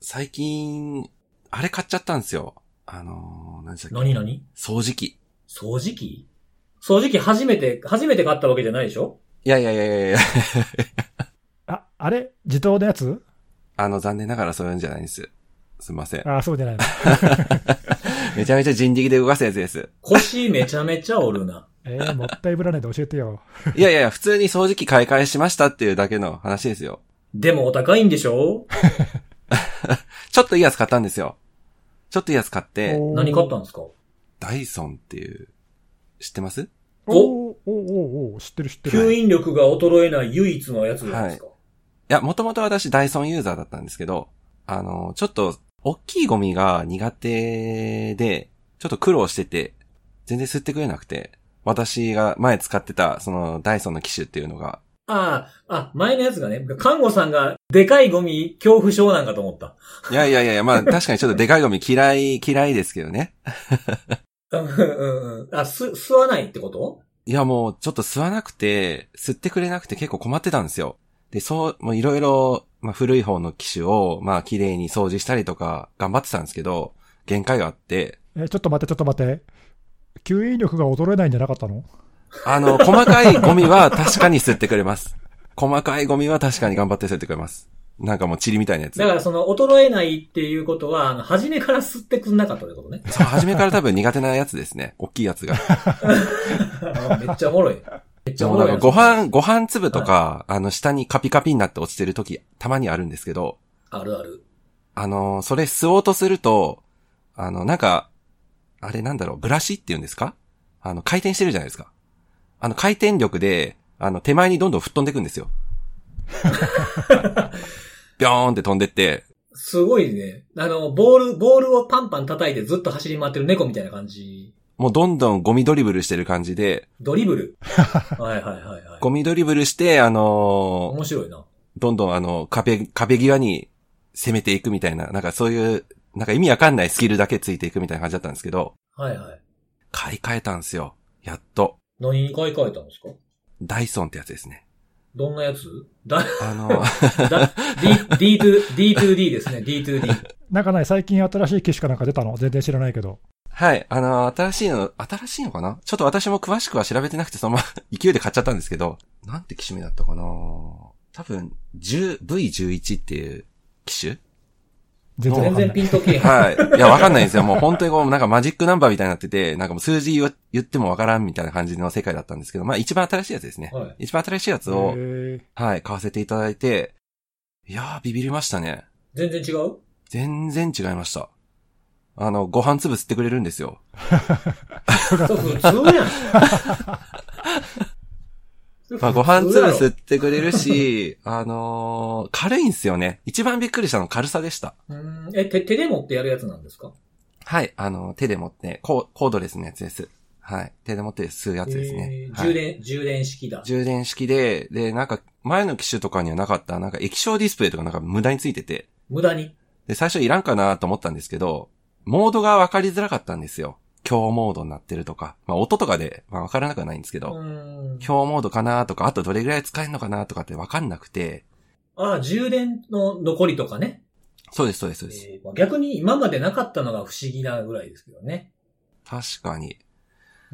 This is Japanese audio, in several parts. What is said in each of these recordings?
最近、あれ買っちゃったんですよ。あのー、何でしたっけ？何何？掃除機。掃除機？掃除機初めて、初めて買ったわけじゃないでしょ？いやいやいやいやいや あ、あれ？自動のやつ？あの、残念ながらそういうんじゃないんです。すいません。あ、そうじゃないの。めちゃめちゃ人力で動かすやつです。腰めちゃめちゃおるな。えー、もったいぶらないで教えてよ。いやいやいや、普通に掃除機買い替えしましたっていうだけの話ですよ。でもお高いんでしょ？ちょっといいやつ買ったんですよ。ちょっといいやつ買って、何買ったんですか？ダイソンっていう、知ってます？お？ーおーおーおー知ってる知ってる。吸引力が衰えない唯一のやつじゃないですか？いや、もともと私ダイソンユーザーだったんですけど、あの、ちょっと、大きいゴミが苦手で、ちょっと苦労してて、全然吸ってくれなくて、私が前使ってた、その、ダイソンの機種っていうのが、ああ、あ、前のやつがね、看護さんがでかいゴミ恐怖症なんかと思った。いやいやいやいや、まあ確かにちょっとでかいゴミ嫌い、嫌いですけどね。うんうんうん。あ、す、吸わないってこと？いやもうちょっと吸わなくて、吸ってくれなくて結構困ってたんですよ。で、そう、もういろいろ、まあ古い方の機種を、まあ綺麗に掃除したりとか頑張ってたんですけど、限界があって、えーちょっと待って、ちょっと待って。吸引力が衰えないんじゃなかったの？あの、細かいゴミは確かに吸ってくれます。細かいゴミは確かに頑張って吸ってくれます。なんかもう塵みたいなやつだ。からその衰えないっていうことは、あの、初めから吸ってくんなかったってことね。そう、初めから多分苦手なやつですね。大きいやつが。めっちゃおもろい。めっちゃおもろいご飯、ご飯粒とか、あの、下にカピカピになって落ちてる時、たまにあるんですけど、あるある。あの、それ吸おうとすると、あの、なんか、あれなんだろう、ブラシって言うんですか？あの、回転してるじゃないですか。あの、回転力で、あの、手前にどんどん吹っ飛んでいくんですよ。ビョーンって飛んでって、すごいね。あの、ボール、ボールをパンパン叩いてずっと走り回ってる猫みたいな感じ。もうどんどんゴミドリブルしてる感じで、ドリブル？はいはいはいはい。ゴミドリブルして、あの面白いな。どんどんあの、壁、壁際に攻めていくみたいな、なんかそういう、なんか意味わかんないスキルだけついていくみたいな感じだったんですけど、はいはい。買い替えたんですよ。やっと。何に買い替えたんですか？ダイソンってやつですね。どんなやつ？だ、あの、だ、D、D2、D2D ですね、D2D。なんかない、最近新しい機種かなんか出たの？全然知らないけど。はい、あの、新しいの、新しいのかな？ちょっと私も詳しくは調べてなくて、そのまま 勢いで買っちゃったんですけど、なんて機種名だったかな？多分、10 V11 っていう機種全全然わかんない。然ピンとけ。はい。いや、わかんないんですよ。もう本当にこう、なんかマジックナンバーみたいになってて、なんかもう数字言言ってもわからんみたいな感じの世界だったんですけど、まあ一番新しいやつですね。はい一番新しいやつを、へはい、買わせていただいて、いやー、ビビりましたね。全然違う？全然違いました。あの、ご飯粒吸ってくれるんですよ。そう普通やん。まあ、ご飯粒吸っってくれるし、あのー軽いんですよね。一番びっくりしたのは軽さでした。え、手、手で持ってやるやつなんですか？はい、あの、手で持って、コードレスのやつです。はい、手で持って吸うやつですねえ。ーはい充電、充電式だ。充電式で、で、なんか、前の機種とかにはなかった、なんか液晶ディスプレイとかなんか無駄についてて、無駄に。で、最初いらんかなと思ったんですけど、モードが分かりづらかったんですよ。強モードになってるとか。まあ、音とかで、まあ、分からなくはないんですけうど。強モードかなとか、あとどれぐらい使えるのかなとかって分かんなくて、ああ、充電の残りとかね。そうです、そうです、そうです。逆に今までなかったのが不思議なぐらいですけどね。確かに。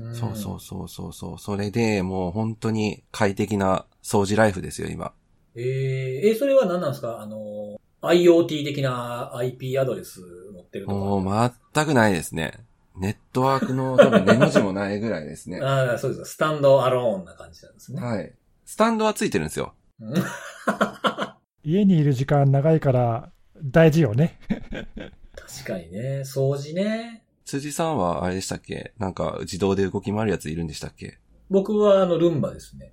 んそうそうそうそうそう。それで、もう本当に快適な掃除ライフですよ、今。えー、えーそれは何なんですか？あの、IoT 的な IP アドレス持ってるとか。もう全くないですね。ネットワークの多分根の字もないぐらいですね。ああ、そうです。スタンドアローンな感じなんですね。はい。スタンドはついてるんですよ。うん家にいる時間長いから大事よね。確かにね。掃除ね。辻さんはあれでしたっけ？なんか自動で動き回るやついるんでしたっけ？僕はあの、ルンバですね。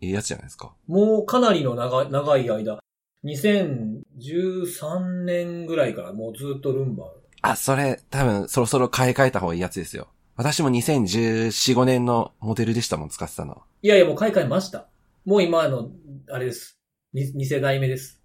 いいやつじゃないですか。もうかなりの長い長い間、2013年ぐらいからもうずっとルンバ。あ、それ多分そろそろ買い替えた方がいいやつですよ。私も2014、5年のモデルでしたもん、使ってたの。いやいや、もう買い替えました。もう今の、あれです。2, 2世代目です。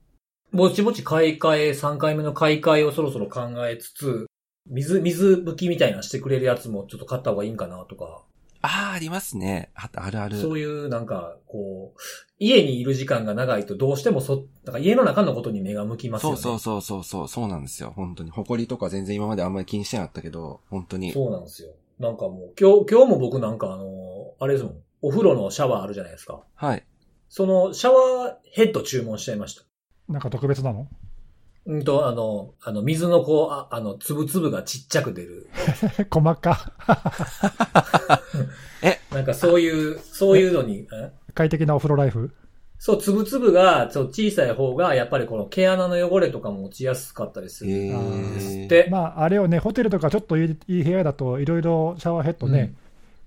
ぼちぼち買い替え、3回目の買い替えをそろそろ考えつつ、水、水拭きみたいなしてくれるやつもちょっと買った方がいいんかなとか。ああ、ありますね。ああるある。そういうなんか、こう、家にいる時間が長いとどうしてもそ、なんか家の中のことに目が向きますよね。そうそうそうそうそう、そうなんですよ。本当に。埃とか全然今まであんまり気にしてなかったけど、本当に。そうなんですよ。なんかもう、今日、今日も僕なんかあの、あれですもん。お風呂のシャワーあるじゃないですか。はい。そのシャワーヘッド注文しちゃいました。なんか特別なの？うんと、あの、あの、水のこう、ああの、粒々がちっちゃく出る。細か。なんかそういう、そういうのに、え？快適なお風呂ライフ？そう、粒々が、そう、小さい方が、やっぱりこの毛穴の汚れとかも落ちやすかったりするえんですっ。まあ、あれをね、ホテルとかちょっといいいい部屋だと、いろいろシャワーヘッドね、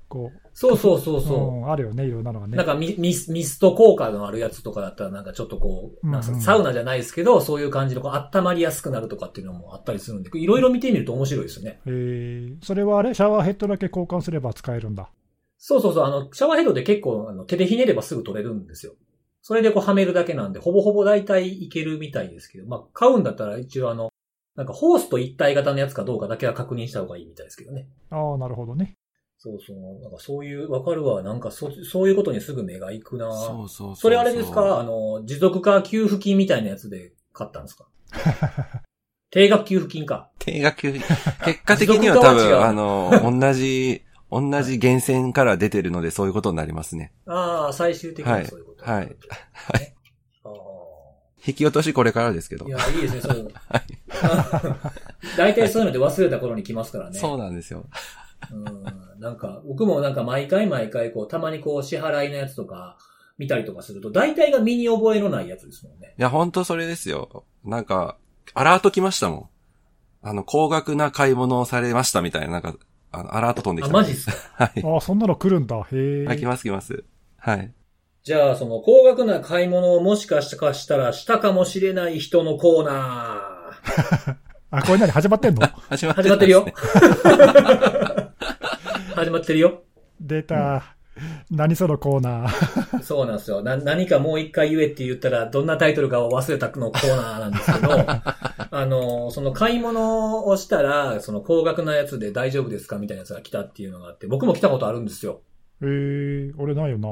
こう、そうそうそうそう。んあるよね、いろんなのがね。なんかミミスミスト効果のあるやつとかだったらなんかちょっとこう、なんかうんうんサウナじゃないですけど、そういう感じでこう温まりやすくなるとかっていうのもあったりするんで、いろいろ見てみると面白いですよね。えー、それはあれ？シャワーヘッドだけ交換すれば使えるんだ。そうそうそう、あの、シャワーヘッドで結構あの手でひねればすぐ取れるんですよ。それでこうはめるだけなんで、ほぼほぼ大体いけるみたいですけど、まあ買うんだったら一応あの、なんかホースと一体型のやつかどうかだけは確認した方がいいみたいですけどね。ああ、なるほどね。そうそう、なんかそういう、わかるわ、なんかそ、そういうことにすぐ目が行くなそうそうそう。それあれですか？あの、持続化給付金みたいなやつで買ったんですか？定額給付金か。定額、結果的には多分、あの、同じ、同じ源泉から出てるのでそういうことになりますね。ああ、最終的にはそういうこと。はいはいはい。引き落としこれからですけどい。や、いいですね、そう。大体そういうので忘れた頃に来ますからね。そうなんですよ。うん。なんか、僕もなんか毎回毎回、こう、たまにこう、支払いのやつとか、見たりとかすると、大体が身に覚えのないやつですもんね。いや、本当それですよ。なんか、アラート来ましたもん。あの、高額な買い物をされましたみたいな、なんか、あの、アラート飛んできあ、た。マジっすか？はい。ああ、そんなの来るんだ。へえ。はい、来ます来ます。はい。じゃあ、その、高額な買い物をもしかしたらしたかもしれない人のコーナー。あ、これ何始まってんの？始まって始まってるよ。始まってるよ。出た。何そのコーナー。そうなんですよ。な、何かもう一回言えって言ったら、どんなタイトルかを忘れたのコーナーなんですけど、あの、その買い物をしたら、その高額なやつで大丈夫ですかみたいなやつが来たっていうのがあって、僕も来たことあるんですよ。ええ俺ないよな。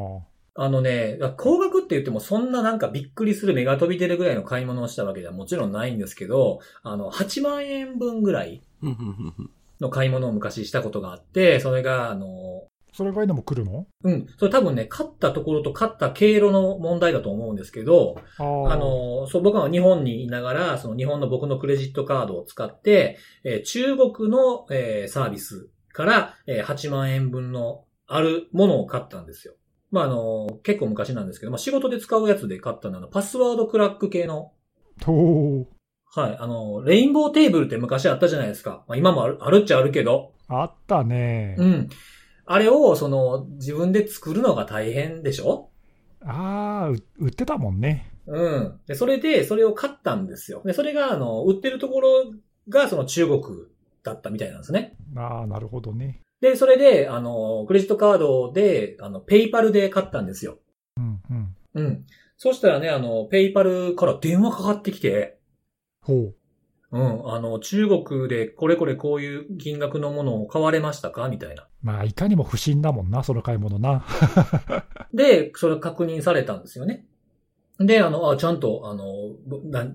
あのね、高額って言ってもそんななんかびっくりする目が飛び出るぐらいの買い物をしたわけではもちろんないんですけど、あの、8万円分ぐらいの買い物を昔したことがあって、それが、あの、それがいいのも来るの？うん、それ多分ね、買ったところと買った経路の問題だと思うんですけど、あの、そう、僕は日本にいながら、その日本の僕のクレジットカードを使って、えー中国の、えーサービスから、えー8万円分のあるものを買ったんですよ。まあ、あの、結構昔なんですけど、まあ、仕事で使うやつで買ったのは、パスワードクラック系の、おーはい、あの、レインボーテーブルって昔あったじゃないですか。まあ、今もある、あるっちゃあるけど、あったね。うん。あれを、その、自分で作るのが大変でしょ？ああ、う売ってたもんね。うん。で、それで、それを買ったんですよ。で、それが、あの、売ってるところが、その中国だったみたいなんですね。ああ、なるほどね。で、それで、あの、クレジットカードで、あの、ペイパルで買ったんですよ。うん、うん。うん。そしたらね、あの、ペイパルから電話かかってきて、ほう。うん、あの、中国でこれこれこういう金額のものを買われましたか？みたいな。まあ、いかにも不審だもんな、その買い物な。で、それ確認されたんですよね。で、あの、あちゃんと、あの、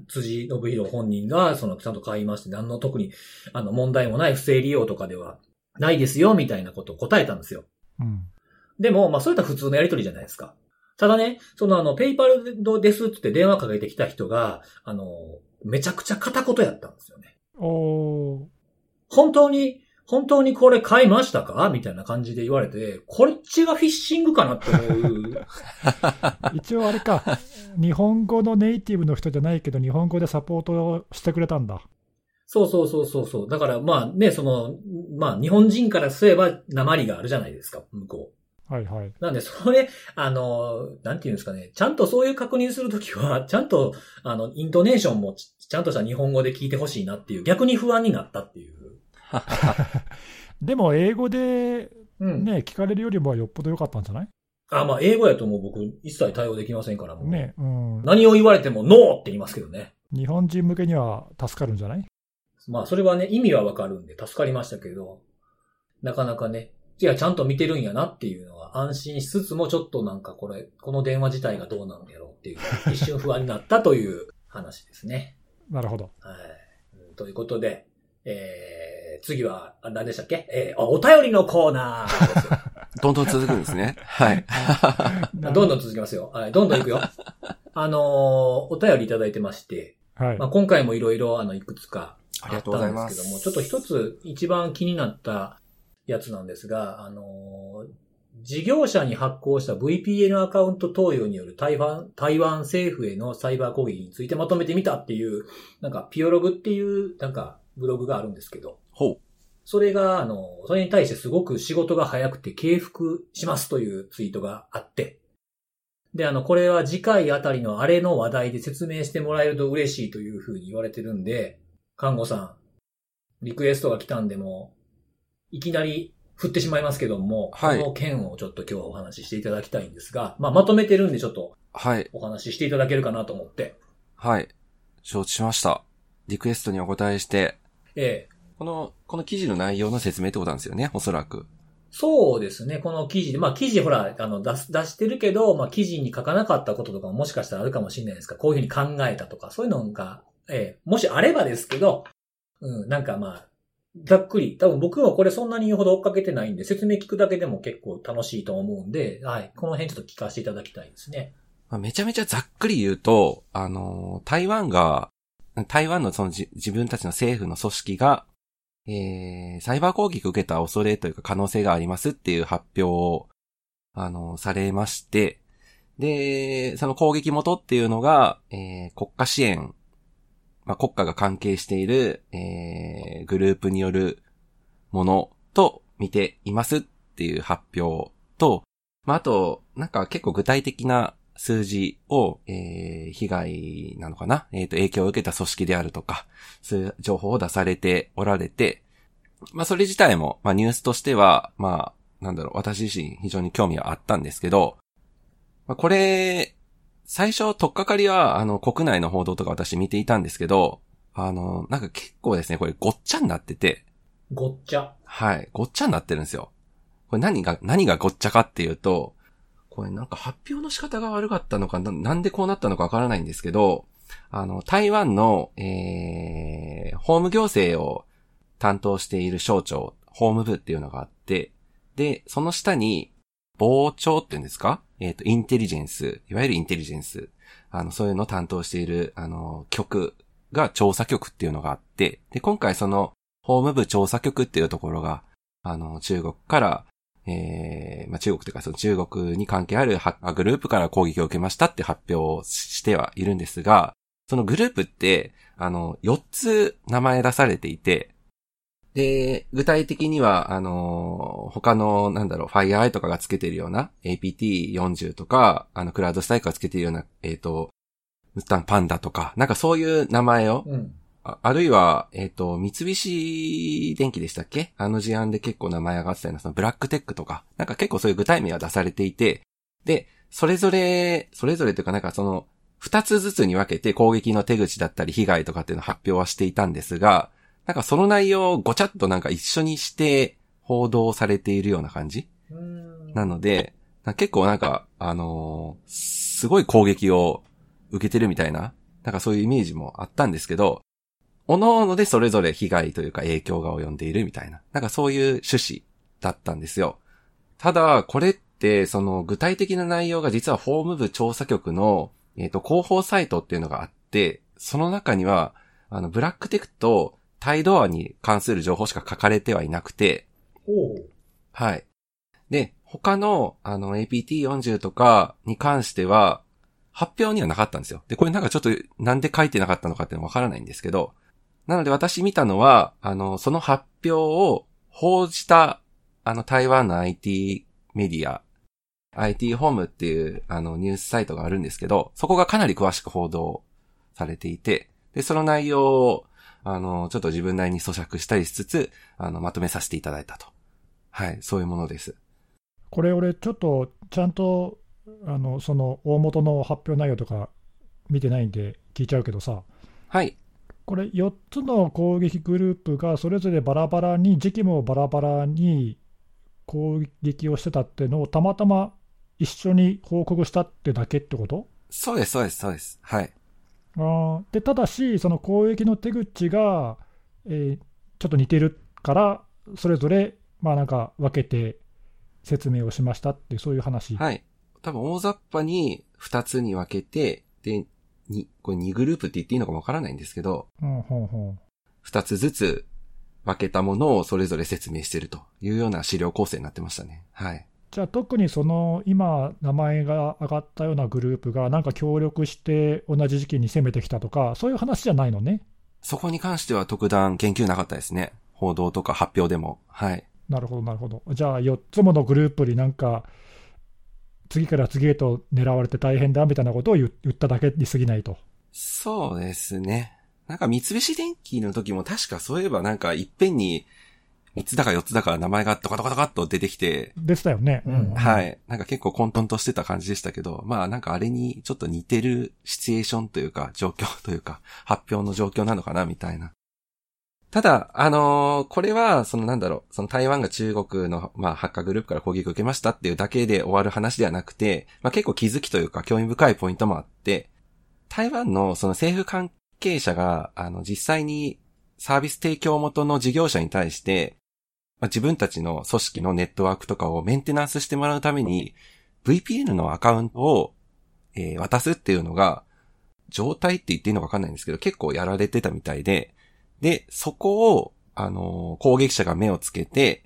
辻信弘本人が、その、ちゃんと買いまして、何の特に、あの、問題もない不正利用とかではないですよ、みたいなことを答えたんですよ。うん。でも、まあ、そういった普通のやりとりじゃないですか。ただね、そのあの、ペイパルですって電話かけてきた人が、あの、めちゃくちゃ片言やったんですよね。おー。本当に、本当にこれ買いましたか？みたいな感じで言われて、こっちがフィッシングかなって思う。一応あれか、日本語のネイティブの人じゃないけど、日本語でサポートしてくれたんだ。そうそうそうそうそう。だからまあね、その、まあ日本人からすれば鉛があるじゃないですか、向こう。はいはい。なんで、それ、あの、なんていうんですかね、ちゃんとそういう確認するときは、ちゃんと、あの、イントネーションもちちゃんとした日本語で聞いてほしいなっていう、逆に不安になったっていう。でも、英語でうん。ね、聞かれるよりもはよっぽど良かったんじゃない？あ、まあ、英語やともう僕、一切対応できませんから、もう。ね、うん。何を言われても、ノーって言いますけどね。日本人向けには助かるんじゃない？まあ、それはね、意味はわかるんで、助かりましたけど、なかなかね、いや、ちゃんと見てるんやなっていうのは安心しつつも、ちょっとなんかこれ、この電話自体がどうなんだろうっていう、一瞬不安になったという話ですね。なるほど。はい。うんということで、えー、次は、あ何でしたっけ？えー、あお便りのコーナー どんどん続くんですね。はい。どんどん続きますよ。はい、どんどんいくよ。あのーお便りいただいてまして、はいまあ、。今回もいろいろ、あの、いくつかありがとうございますあったんですけども、ちょっと一つ一番気になったやつなんですが、あのー事業者に発行した VPN アカウント投与による台湾、台湾政府へのサイバー攻撃についてまとめてみたっていう、なんか、ピオログっていう、なんか、ブログがあるんですけど、ほう。それが、あの、それに対してすごく仕事が早くて敬服しますというツイートがあって、で、あの、これは次回あたりのあれの話題で説明してもらえると嬉しいというふうに言われてるんで、看護さん、リクエストが来たんでも、いきなり振ってしまいますけども、はいこの件をちょっと今日はお話ししていただきたいんですが、まあ、まとめてるんでちょっとはい。お話ししていただけるかなと思って、はい。承知しました。リクエストにお答えして、ええ、この、この記事の内容の説明ってことなんですよね、おそらく。そうですね。この記事で、まあ記事ほら、あの、出す、出してるけど、まあ記事に書かなかったこととかももしかしたらあるかもしれないですが、こういうふうに考えたとか、そういうのが、ええもしあればですけど、うん、なんかまあ、ざっくり、多分僕もこれそんなに言うほど追っかけてないんで、説明聞くだけでも結構楽しいと思うんで、はい、この辺ちょっと聞かせていただきたいですね。まあめちゃめちゃざっくり言うと、あの台湾が、台湾のその自分たちの政府の組織が、えー、サイバー攻撃を受けた恐れというか可能性がありますっていう発表を、あのされまして、で、その攻撃元っていうのが、えー国家支援、まあ、国家が関係している、えーグループによるものと見ていますっていう発表と、まあ、あと、なんか結構具体的な数字を、えー被害なのかな？えっ、と、影響を受けた組織であるとか、そういう情報を出されておられて、まあ、それ自体も、まあ、ニュースとしては、まあ、なんだろう、私自身非常に興味はあったんですけど、まあ、これ、最初、とっかかりは、あの、国内の報道とか私見ていたんですけど、あの、なんか結構ですね、これごっちゃになってて、ごっちゃ？はい。ごっちゃになってるんですよ。これ何が、何がごっちゃかっていうと、これなんか発表の仕方が悪かったのかな、なんでこうなったのかわからないんですけど、あの、台湾の、えー、法務行政を担当している省庁、法務部っていうのがあって、で、その下に、防庁っていうんですか？えっ、と、インテリジェンス、いわゆるインテリジェンス、あの、そういうのを担当している、あの、局が調査局っていうのがあって、で、今回その、法務部調査局っていうところが、あの、中国から、えー、まあ、中国というかその中国に関係あるハグループから攻撃を受けましたって発表をしてはいるんですが、そのグループって、あの、4つ名前出されていて、で、具体的には、あの、他の、なんだろう、FireEye とかがつけてるような APT40 とか、あの、クラウドスタイクがつけてるような、えっ、と、パンダとか、なんかそういう名前を、うん。ああるいは、えっ、と、三菱電機でしたっけ？あの事案で結構名前上がってたような、そのブラックテックとか、なんか結構そういう具体名が出されていて、で、それぞれ、それぞれというかなんかその、二つずつに分けて攻撃の手口だったり被害とかっていうのを発表はしていたんですが、なんかその内容をごちゃっとなんか一緒にして報道されているような感じ？なので、な結構なんか、あのーすごい攻撃を受けてるみたいな、なんかそういうイメージもあったんですけど、各々でそれぞれ被害というか影響が及んでいるみたいな、なんかそういう趣旨だったんですよ。ただ、これって、その具体的な内容が実は法務部調査局の、えっ、と、広報サイトっていうのがあって、その中には、あの、ブラックテクとタイドアに関する情報しか書かれてはいなくて、はい。で、他の、あの、APT40 とかに関しては、発表にはなかったんですよ。で、これなんかちょっと、なんで書いてなかったのかっていうのわからないんですけど、なので私見たのは、あの、その発表を報じた、あの、台湾の IT メディア、IT ホームっていう、あの、ニュースサイトがあるんですけど、そこがかなり詳しく報道されていて、で、その内容を、あの、ちょっと自分なりに咀嚼したりしつつ、あの、まとめさせていただいたと。はい、そういうものです。これ、俺、ちょっとちゃんとあのその大元の発表内容とか見てないんで聞いちゃうけどさ、はい。これ、4つの攻撃グループがそれぞれバラバラに、時期もバラバラに攻撃をしてたっていうのをたまたま一緒に報告したってだけってこと？そうです、そうです、そうです。はい。あーでただし、その攻撃の手口が、えーちょっと似てるから、それぞれ、まあなんか分けて説明をしましたっていう、そういう話。はい。多分大雑把に二つに分けて、で、に、これ2グループって言っていいのかもわからないんですけど、うんほうほ二つずつ分けたものをそれぞれ説明してるというような資料構成になってましたね。はい。じゃあ、特にその今、名前が上がったようなグループが、なんか協力して同じ時期に攻めてきたとか、そういう話じゃないのね。そこに関しては特段研究なかったですね。報道とか発表でも。はい。なるほど、なるほど。じゃあ、4つものグループになんか、次から次へと狙われて大変だみたいなことを言言っただけに過ぎないと。そうですね。なんか三菱電機の時も確かそういえばなんかいっぺんに三つだか四つだか名前がドカドカドカっと出てきて、でしたよね。うんはい。なんか結構混沌としてた感じでしたけど、まあなんかあれにちょっと似てるシチュエーションというか、状況というか、発表の状況なのかな、みたいな。ただ、あのーこれは、そのなんだろう、その台湾が中国の、まあ、ハッカーグループから攻撃を受けましたっていうだけで終わる話ではなくて、まあ結構気づきというか興味深いポイントもあって、台湾のその政府関係者が、あの、実際にサービス提供元の事業者に対して、まあ、自分たちの組織のネットワークとかをメンテナンスしてもらうために、VPN のアカウントを、えー渡すっていうのが、状態って言っていいのかわかんないんですけど、結構やられてたみたいで、で、そこを、あのー攻撃者が目をつけて、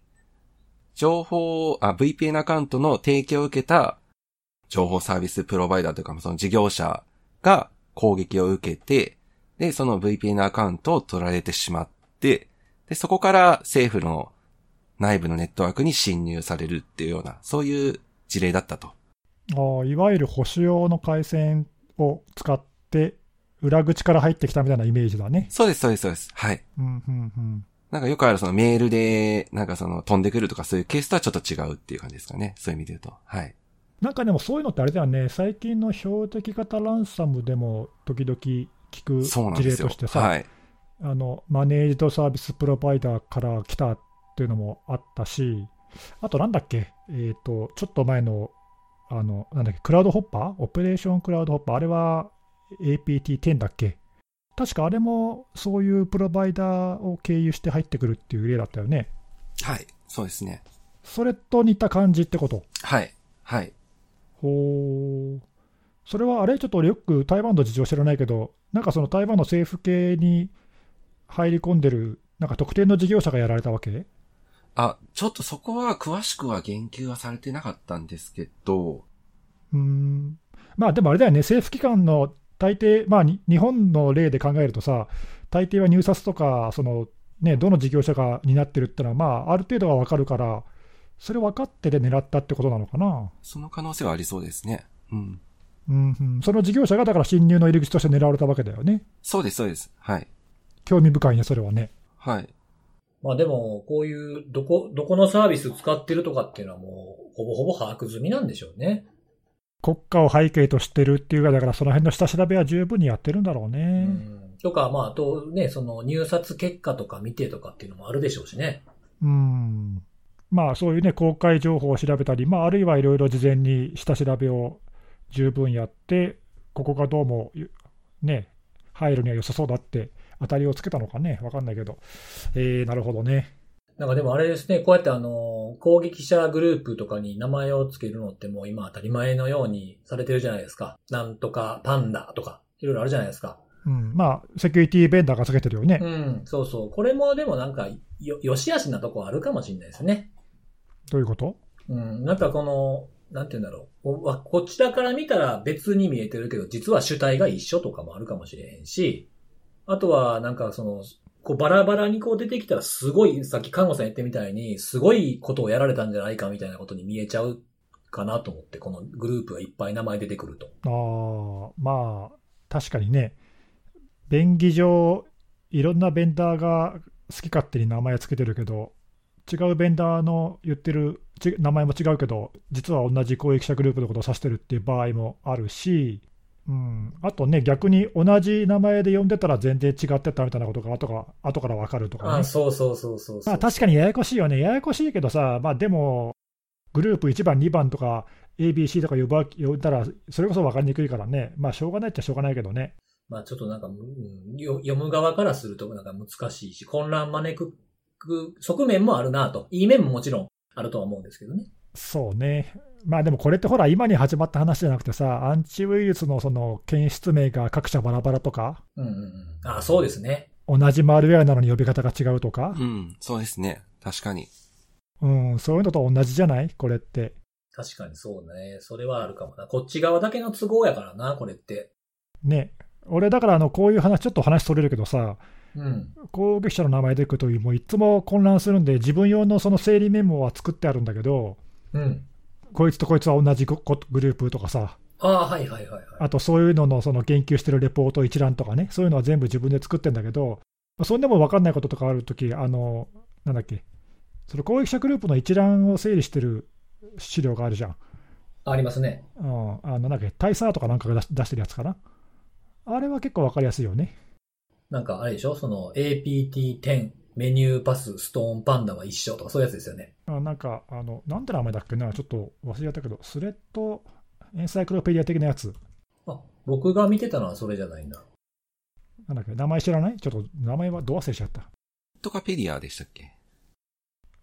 情報、あ、VPN アカウントの提供を受けた情報サービスプロバイダーというか、その事業者が攻撃を受けて、で、その VPN アカウントを取られてしまって、で、そこから政府の内部のネットワークに侵入されるっていうような、そういう事例だったと。ああいわゆる保守用の回線を使って、裏口から入ってきたみたいなイメージだね。そうです、そうです、そうです。はい。うんうんうんなんかよくあるそのメールで、なんかその飛んでくるとかそういうケースとはちょっと違うっていう感じですかね。そういう意味で言うと。はい。なんかでもそういうのってあれだよね、最近の標的型ランサムでも時々聞く事。例としてさ、はい。あのマネージドサービスプロバイダーから来たっていうのもあったし、あとなんだっけ、えっ、と、ちょっと前の、あの、なんだっけ、 Cloud Hopper？Operation Cloud Hopper？あれは APT10 だっけ？確かあれもそういうプロバイダーを経由して入ってくるっていう例だったよね。はい。そうですね。それと似た感じってこと？はい。はい。ほう。それはあれ？ちょっと俺よく台湾の事情知らないけど、なんかその台湾の政府系に入り込んでる、なんか特定の事業者がやられたわけ？あ、ちょっとそこは詳しくは言及はされてなかったんですけど、うーん。まあでもあれだよね、政府機関の大抵、まあに日本の例で考えるとさ、大抵は入札とか、そのね、どの事業者が担ってるってのは、まあある程度はわかるから、それ分かってて狙ったってことなのかな。その可能性はありそうですね。うん。うんうん、その事業者がだから侵入の入り口として狙われたわけだよね。そうです、そうです。はい。興味深いね、それはね。はい。まあでも、こういう、どこ、どこのサービス使ってるとかっていうのはもう、ほぼほぼ把握済みなんでしょうね。国家を背景としてるっていうか、だからその辺の下調べは十分にやってるんだろううね。ん。とか、まあ、あとね、その入札結果とか見てとかっていうのもあるでしょうしね。うん。まあそういうね、公開情報を調べたり、まああるいはいろいろ事前に下調べを十分やって、ここがどうもね、入るには良さそうだって当たりをつけたのかね、わかんないけど。えー、なるほどね。なんかでもあれですね、こうやってあの、攻撃者グループとかに名前をつけるのってもう今当たり前のようにされてるじゃないですか。なんとかパンダとか、いろいろあるじゃないですか。うん、まあ、セキュリティベンダーがつけてるよね。うん、そうそう。これもでもなんか、よ、よしあしなとこあるかもしれないですね。どういうこと？うん、なんかこの、なんて言うんだろう。ここちらから見たら別に見えてるけど、実は主体が一緒とかもあるかもしれへんし、あとはなんかその、こうバラバラにこう出てきたらすごい、さっき看護さん言ってみたいに、すごいことをやられたんじゃないかみたいなことに見えちゃうかなと思って、このグループがいっぱい名前出てくると。ああ、まあ、確かにね、便宜上、いろんなベンダーが好き勝手に名前つけてるけど、違うベンダーの言ってる名前も違うけど、実は同じ攻撃者グループのことを指してるっていう場合もあるし、うん、あとね、逆に同じ名前で呼んでたら全然違ってたみたいなことが後か後から分かるとかねあ、。そうそうそうそう。まあ確かにややこしいよね、ややこしいけどさ、まあでも、グループ1番、2番とか、ABC とか呼ば呼んだら、それこそ分かりにくいからね、まあ、しょうがないっちゃしょうがないけどね。まあちょっとなんか、うん、よ読む側からするとなんか難しいし、混乱招く側面もあるなと。いい面ももちろんあるとは思うんですけどね。そうね。まあでもこれってほら、今に始まった話じゃなくてさ、アンチウイルスのその検出名が各社バラバラとか、うんうんうん。あそうですね。同じマルウェアなのに呼び方が違うとかう、ん、そうですね。確かに。うん、そういうのと同じじゃない？これって。確かにそうね。それはあるかもな。こっち側だけの都合やからな、これって。ね。俺だからあの、こういう話、ちょっと話取れるけどさ、うん。攻撃者の名前でいくと、もういつも混乱するんで、自分用のその整理メモは作ってあるんだけど、うん。ここいつとこいつは同じググループとかさ、ああ、はいはいはいはい。あとそういうののその言及してるレポート一覧とかね、そういうのは全部自分で作ってんだけど、そんでも分かんないこととかあるとき、あの、なんだっけ、その攻撃者グループの一覧を整理してる資料があるじゃん。ありますね。うん、あのなんだっけ、大佐とかなんかが出し出してるやつかな。あれは結構分かりやすいよね。なんかあれでしょ？その APT10 メニューパスストーンパンダは一緒とかそういうやつですよね。あなんか、あの、なんて名前だっけな、ちょっと忘れちゃったけど、スレッドエンサイクロペディア的なやつ。あ、僕が見てたのはそれじゃないんだ。なんだっけ、名前知らない？ちょっと名前はど忘れしちゃった。とかペディアでしたっけ？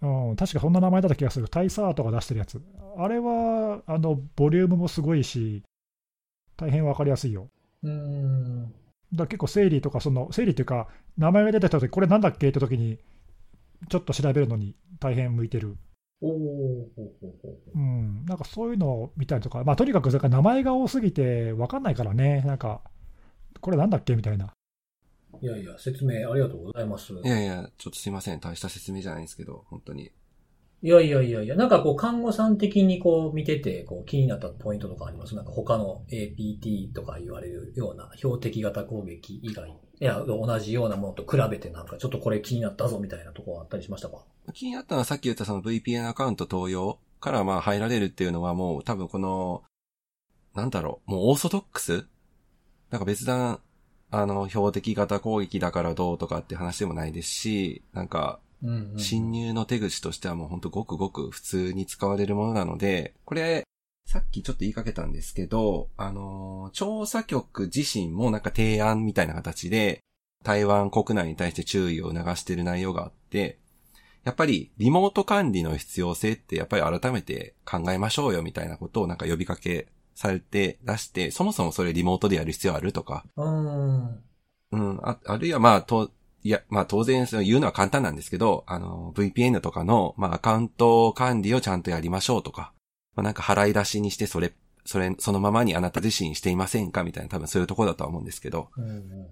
うん、確かそんな名前だった気がする。タイサーとか出してるやつ。あれは、あの、ボリュームもすごいし、大変わかりやすいよ。うーん。だ結構整理とか、その、整理っていうか、名前が出てきた時これなんだっけ？って時に、ちょっと調べるのに大変向いてる。おうほうほうほううん、なんかそういうのを見たりとか、まあとにかくだから名前が多すぎて分かんないからね、なんか、これなんだっけ？みたいな。いやいや、説明ありがとうございます。いやいや、ちょっとすいません。大した説明じゃないんですけど、本当に。いやいやいやいや、なんかこう、看護さん的にこう見てて、こう気になったポイントとかあります？なんか他の APT とか言われるような標的型攻撃以外、いや、同じようなものと比べてなんかちょっとこれ気になったぞみたいなところあったりしましたか？気になったのはさっき言ったその VPN アカウント投用からまあ入られるっていうのはもう多分この、なんだろう、もうオーソドックス？なんか別段、あの、標的型攻撃だからどうとかって話でもないですし、なんか、うん、うん。侵入の手口としてはもうほんとごくごく普通に使われるものなので、これ、さっきちょっと言いかけたんですけど、あのー、調査局自身もなんか提案みたいな形で、台湾国内に対して注意を促している内容があって、やっぱりリモート管理の必要性ってやっぱり改めて考えましょうよみたいなことをなんか呼びかけされて出して、そもそもそれリモートでやる必要あるとか、うーん。うん、あ、あるいはまあ、と、いや、まあ当然その言うのは簡単なんですけど、あの、VPN とかの、まあアカウント管理をちゃんとやりましょうとか、まあなんか払い出しにしてそれ、それ、そのままにあなた自身していませんかみたいな多分そういうところだとは思うんですけど、うんうん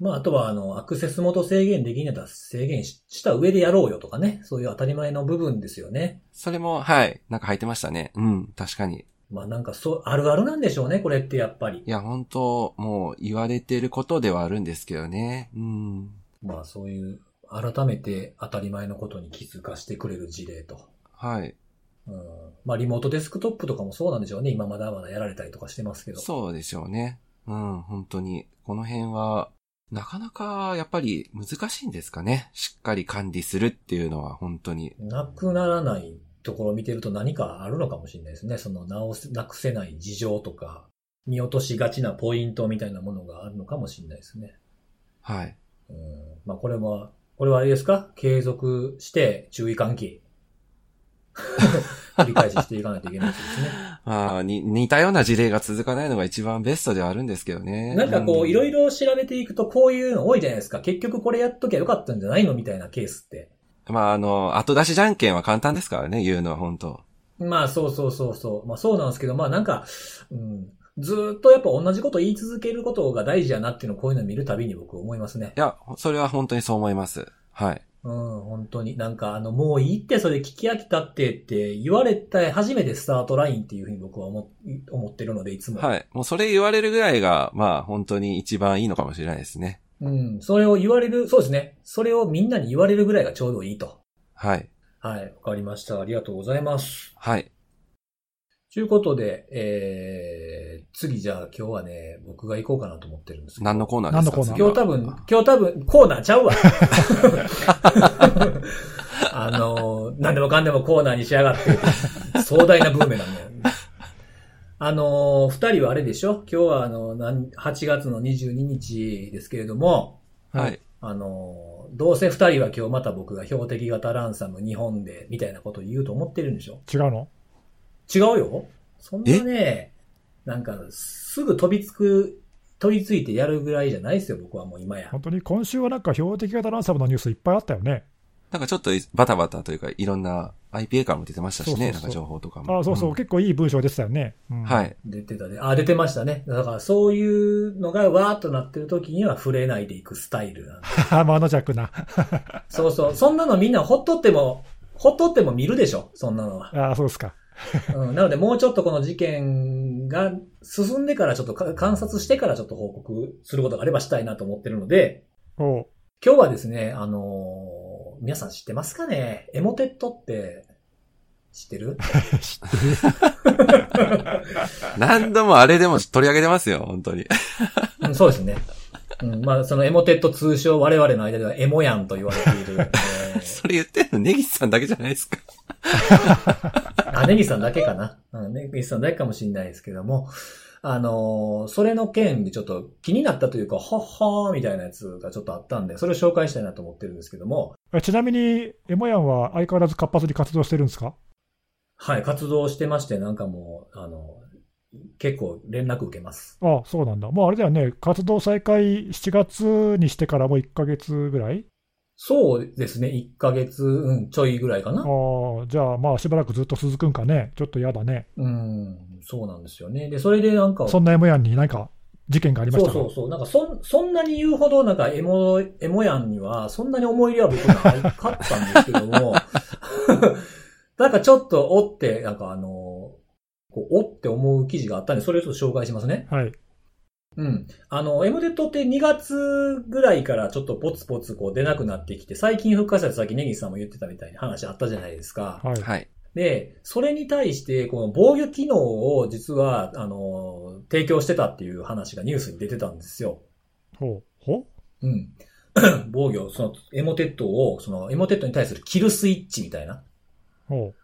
まあ、あとは、あの、アクセス元制限できんやったら制限しした上でやろうよとかね。そういう当たり前の部分ですよね。それも、はい、なんか入ってましたね。うん、確かに。まあなんかそう、あるあるなんでしょうね、これってやっぱり。いや、本当もう言われてることではあるんですけどね。うん。まあそういう、改めて当たり前のことに気づかしてくれる事例と。はい。うん、まあリモートデスクトップとかもそうなんでしょうね。今まだまだやられたりとかしてますけど。そうでしょうね。うん、本当に。この辺は、なかなかやっぱり難しいんですかね。しっかり管理するっていうのは本当に。なくならないところを見てると何かあるのかもしれないですね。その直せ、なくせない事情とか、見落としがちなポイントみたいなものがあるのかもしれないですね。はい。うん、まあこれは、これはあれですか？継続して注意喚起。繰り返ししていかないといけないですね。ま あ、に、似たような事例が続かないのが一番ベストではあるんですけどね。なんかこう、いろいろ。ろ調べていくとこういうの多いじゃないですか。結局これやっときゃよかったんじゃないのみたいなケースって。まあ、あの、後出しじゃんけんは簡単ですからね、言うのは本当まあそうそうそうそう。まあそうなんですけど、まあなんか、うん、ずーっとやっぱ同じこと言い続けることが大事やなっていうのをこういうのを見るたびに僕思いますねい。や、それは本当にそう思います。はい。うん、本当に。なんかあの、もういいってそれ聞き飽きたってって言われた初めてスタートラインっていうふうに僕は思思ってるので、いつも。はい。もうそれ言われるぐらいが、まあ、本当に一番いいのかもしれないですね。うん、それを言われる、そうですね。それをみんなに言われるぐらいがちょうどいいと。はい。はい、わかりました。ありがとうございます。はい。ということで、えー、次じゃあ今日はね、僕が行こうかなと思ってるんですけど。何のコーナーですか？何のコーナー？今日多分、今日多分、コーナーちゃうわ。あの、何でもかんでもコーナーにしやがって、壮大なブーメランね。あのー二人はあれでしょ？今日はあの、なん8月の22日ですけれども、はい。あのーどうせ二人は今日また僕が標的型ランサム日本で、みたいなことを言うと思ってるんでしょ？違うの？違うよそんなね、なんか、すぐ飛びつく、飛びついてやるぐらいじゃないですよ、僕はもう今や。本当に今週はなんか標的型ランサムのニュースいっぱいあったよね。なんかちょっとバタバタというか、いろんな IPA からも出てましたしね、そうそうそうなんか情報とかも。あそうそう、ん結構いい文章出てたよね。うんはい。出てたね。あ、出てましたね。だからそういうのがわーっとなってる時には触れないでいくスタイルなんで。あ、マノジャックな。そうそう。そんなのみんなほっとっても、ほっとっても見るでしょ、そんなのは。あそうですか。うん、なのでもうちょっとこの事件が進んでからちょっとか観察してからちょっと報告することがあればしたいなと思ってるので、今日はですね、あのー皆さん知ってますかね？エモテットって知ってる？知ってる。何度もあれでも取り上げてますよ、本当に。うん、そうですね。うん、まあ、そのエモテット通称我々の間ではエモヤンと言われている。え ーそれ言ってんのネギスさんだけじゃないですか。あ、ネギさんだけかな。うん、ネギさんだけかもしれないですけども、あのーそれの件でちょっと気になったというか、はっはーみたいなやつがちょっとあったんで、それを紹介したいなと思ってるんですけども、えちなみに、エモヤンは相変わらず活発に活動してるんですか？はい、活動してまして、なんかもう、あの、結構連絡受けます。あそうなんだ。もうあれだよね、活動再開7月にしてからもう1ヶ月ぐらい？そうですね、1ヶ月、うん、ちょいぐらいかな。ああ、じゃあまあしばらくずっと続くんかね。ちょっと嫌だね。うん、そうなんですよね。で、それでなんか、そんなエモヤンに何か事件がありましたか？そうそうそう。なんかそん、そんなに言うほど、なんかエモ、エモヤンには、そんなに思い入れは僕なかったんですけども、なんかちょっと、おって、なんかあの、こうおって思う記事があったんで、それをちょっと紹介しますね。はい。うん。あの、エモデットって2月ぐらいからちょっとポツポツこう出なくなってきて、最近復活したさっきネギさんも言ってたみたいに話あったじゃないですか。はい。はい。で、それに対して、この防御機能を実は、あの、提供してたっていう話がニュースに出てたんですよ。ほう。ほう？ん。防御、その、エモテットを、その、エモテットに対するキルスイッチみたいな、ほ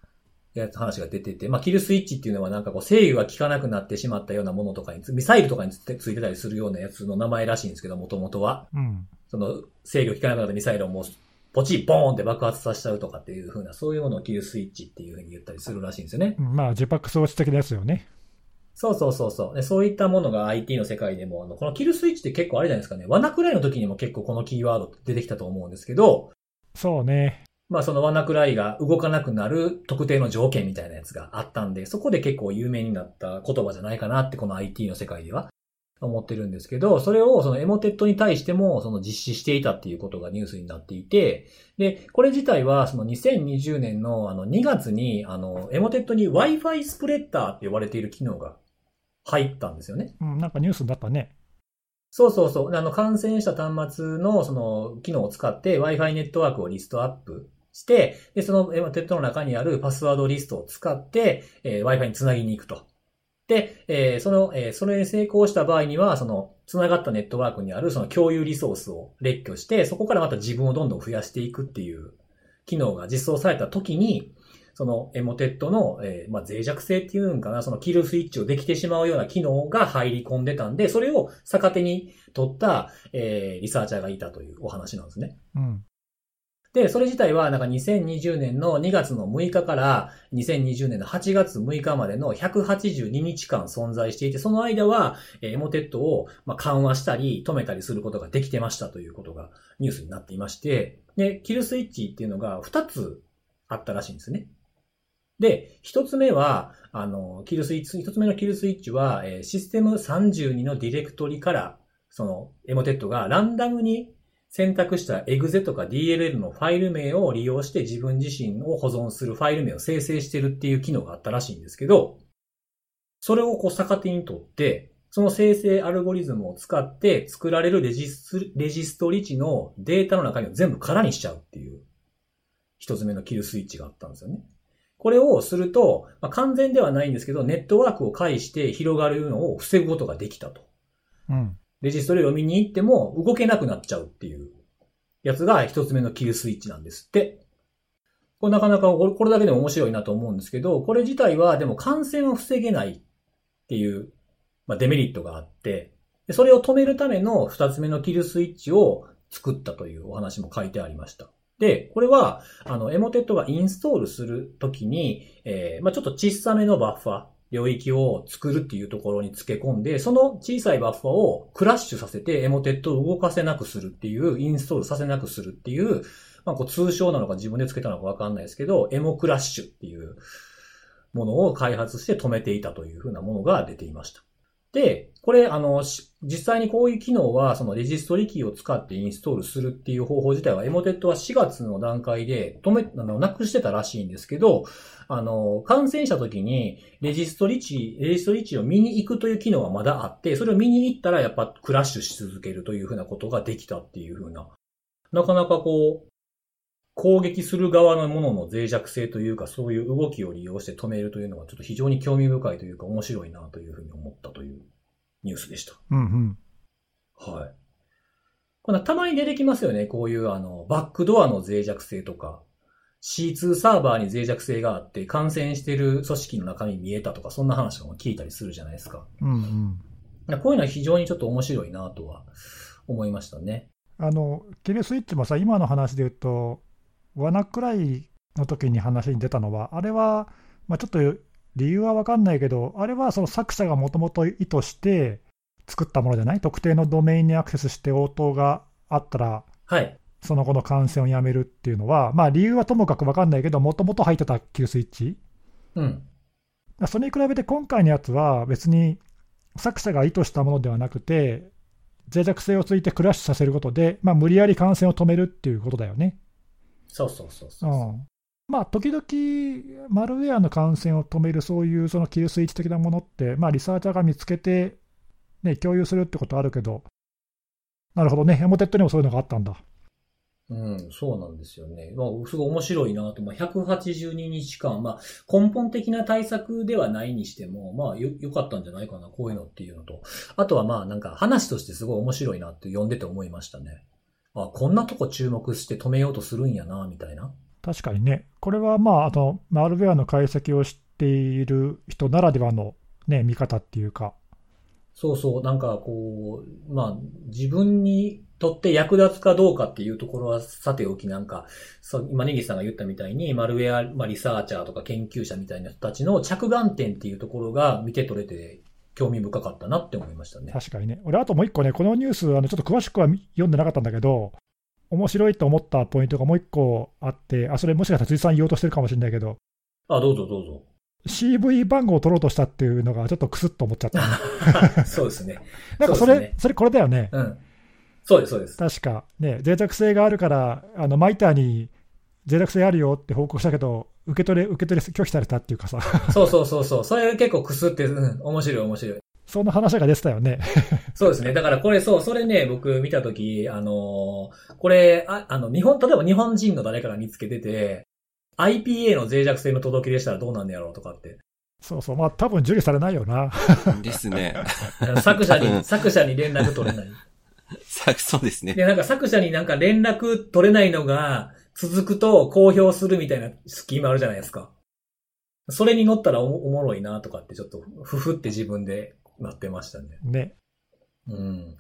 やつ話が出てて、まあ、キルスイッチっていうのはなんかこう、制御が効かなくなってしまったようなものとかにつ、ミサイルとかにつついてたりするようなやつの名前らしいんですけど、もともとは。う。うん。その、制御効かなくなったミサイルをもう、ポチッ、ボーンって爆発させちゃうとかっていう風な、そういうものをキルスイッチっていう風に言ったりするらしいんですよね。うんまあ、ジェパックス装置的なやつよね。そうそうそうそう。でそういったものが IT の世界でも、あの、このキルスイッチって結構あれじゃないですかね。罠くらいの時にも結構このキーワード出てきたと思うんですけど、そうね。まあその罠くらいが動かなくなる特定の条件みたいなやつがあったんで、そこで結構有名になった言葉じゃないかなってこの IT の世界では思ってるんですけど、それをそのエモテットに対してもその実施していたっていうことがニュースになっていて、で、これ自体はその2020年のあの2月にあのエモテットに Wi-Fi スプレッダーって呼ばれている機能が入ったんですよね。うん、なんかニュースになったね。そうそうそう。あの、感染した端末のその機能を使って Wi-Fi ネットワークをリストアップして、で、そのえーテットの中にあるパスワードリストを使って、えー Wi-Fi につなぎに行くと。で、えーその、えーそれに成功した場合には、その、つながったネットワークにあるその共有リソースを列挙して、そこからまた自分をどんどん増やしていくっていう機能が実装された時に、そのエモテットの、えーまあ、脆弱性っていうんかな、そのキルスイッチをできてしまうような機能が入り込んでたんで、それを逆手に取った、えーリサーチャーがいたというお話なんですね。うん。で、それ自体は、なんか2020年の2月の6日から2020年の8月6日までの182日間存在していて、その間は、えーエモテットをまあ緩和したり止めたりすることができてましたということがニュースになっていまして、で、キルスイッチっていうのが2つあったらしいんですね。で、1つ目は、あの、キルスイッチ、1つ目のキルスイッチは、えーシステム32のディレクトリから、その、エモテットがランダムに選択した exe とか DLL のファイル名を利用して自分自身を保存するファイル名を生成してるっていう機能があったらしいんですけど、それをこう逆手にとって、その生成アルゴリズムを使って作られるレジスレジストリ値のデータの中身を全部空にしちゃうっていう一つ目のキルスイッチがあったんですよね。これをすると、まあ、完全ではないんですけど、ネットワークを介して広がるのを防ぐことができたと。うん。レジストリを読みに行っても動けなくなっちゃうっていうやつが一つ目のキルスイッチなんですって。これなかなかこれだけでも面白いなと思うんですけど、これ自体はでも感染を防げないっていう、まあ、デメリットがあって、でそれを止めるための二つ目のキルスイッチを作ったというお話も書いてありました。で、これは、あの、エモテットがインストールするときに、えーまあちょっと小さめのバッファ、領域を作るっていうところに付け込んで、その小さいバッファをクラッシュさせてエモテットを動かせなくするっていう、インストールさせなくするっていう、まあこう通称なのか自分で付けたのかわかんないですけど、エモクラッシュっていうものを開発して止めていたというふうなものが出ていました。で、これ、あの、実際にこういう機能は、そのレジストリキーを使ってインストールするっていう方法自体は、エモテットは4月の段階で止め、あの、なくしてたらしいんですけど、あの、感染した時に、レジストリ値、レジストリ値を見に行くという機能はまだあって、それを見に行ったらやっぱクラッシュし続けるというふうなことができたっていうふうな、なかなかこう、攻撃する側のものの脆弱性というか、そういう動きを利用して止めるというのがちょっと非常に興味深いというか面白いなというふうに思ったというニュースでした。うんうん。はい。これたまに出てきますよね。こういうあの、バックドアの脆弱性とか、C2 サーバーに脆弱性があって、感染してる組織の中に見えたとか、そんな話も聞いたりするじゃないですか。うんうん。こういうのは非常にちょっと面白いなとは思いましたね。あの、キルスイッチもさ、今の話で言うと、罠くらいの時に話に出たのは、あれは、まあ、ちょっと理由は分かんないけど、あれはその作者がもともと意図して作ったものじゃない？特定のドメインにアクセスして応答があったら、はい。その後の感染をやめるっていうのは、まあ理由はともかく分かんないけど、もともと入ってたキルスイッチ。うん。それに比べて今回のやつは別に作者が意図したものではなくて、脆弱性をついてクラッシュさせることで、まあ、無理やり感染を止めるっていうことだよね。そうそうそうそうう。ん。まあ、時々、マルウェアの感染を止める、そういうそのキルスイッチ的なものって、まあ、リサーチャーが見つけて、ね、共有するってことあるけど、なるほどね、エモテットにもそういうのがあったんだ。うん、そうなんですよね。まあ、すごい面白いなと。まあ、182日間、まあ、根本的な対策ではないにしても、まあ、よ、良かったんじゃないかな、こういうのっていうのと。あとはまあ、なんか話としてすごい面白いなって読んでて思いましたね。あ、こんなとこ注目して止めようとするんやな、みたいな。確かにね、これはまあ、あの、マルウェアの解析を知っている人ならではのね、見方っていうか、そうそう、なんかこう、まあ、自分にとって役立つかどうかっていうところはさておきなんか、今、ネギさんが言ったみたいに、マルウェア、まあ、リサーチャーとか研究者みたいな人たちの着眼点っていうところが見て取れて、興味深かったなって思いましたね。確かにね。俺、あともう一個ね、このニュース、あのちょっと詳しくは読んでなかったんだけど、面白いと思ったポイントがもう一個あって、あ、それもしかしたら辻さん言おうとしてるかもしれないけど、あ、どうぞどうぞ。CV 番号を取ろうとしたっていうのがちょっとクスッと思っちゃった。そうですね。なんかそれ、そねそれこれだよね。うん。そうです、そうです。確か。ね、脆弱性があるから、あの、マイターに脆弱性あるよって報告したけど、受け取れ、受け取れ拒否されたっていうかさ、そうそうそうそう。それ結構くすって、うん、面白い面白い。そんな話が出てたよね。そうですね。だからこれそう、それね、僕見たとき、あのーこれ、ああの、日本、例えば日本人の誰かが見つけてて、IPA の脆弱性の届け出したらどうなんねやろうとかって。そうそう。まあ、多分受理されないよな。ですね。作者うに、ん作者に連絡取れない。さそうですね。で、なんか作者になんか連絡取れないのが続くと公表するみたいなスキームあるじゃないですか。それに乗ったらおおもろいなとかってちょっと、ふふって自分でなってましたね。ね。うん。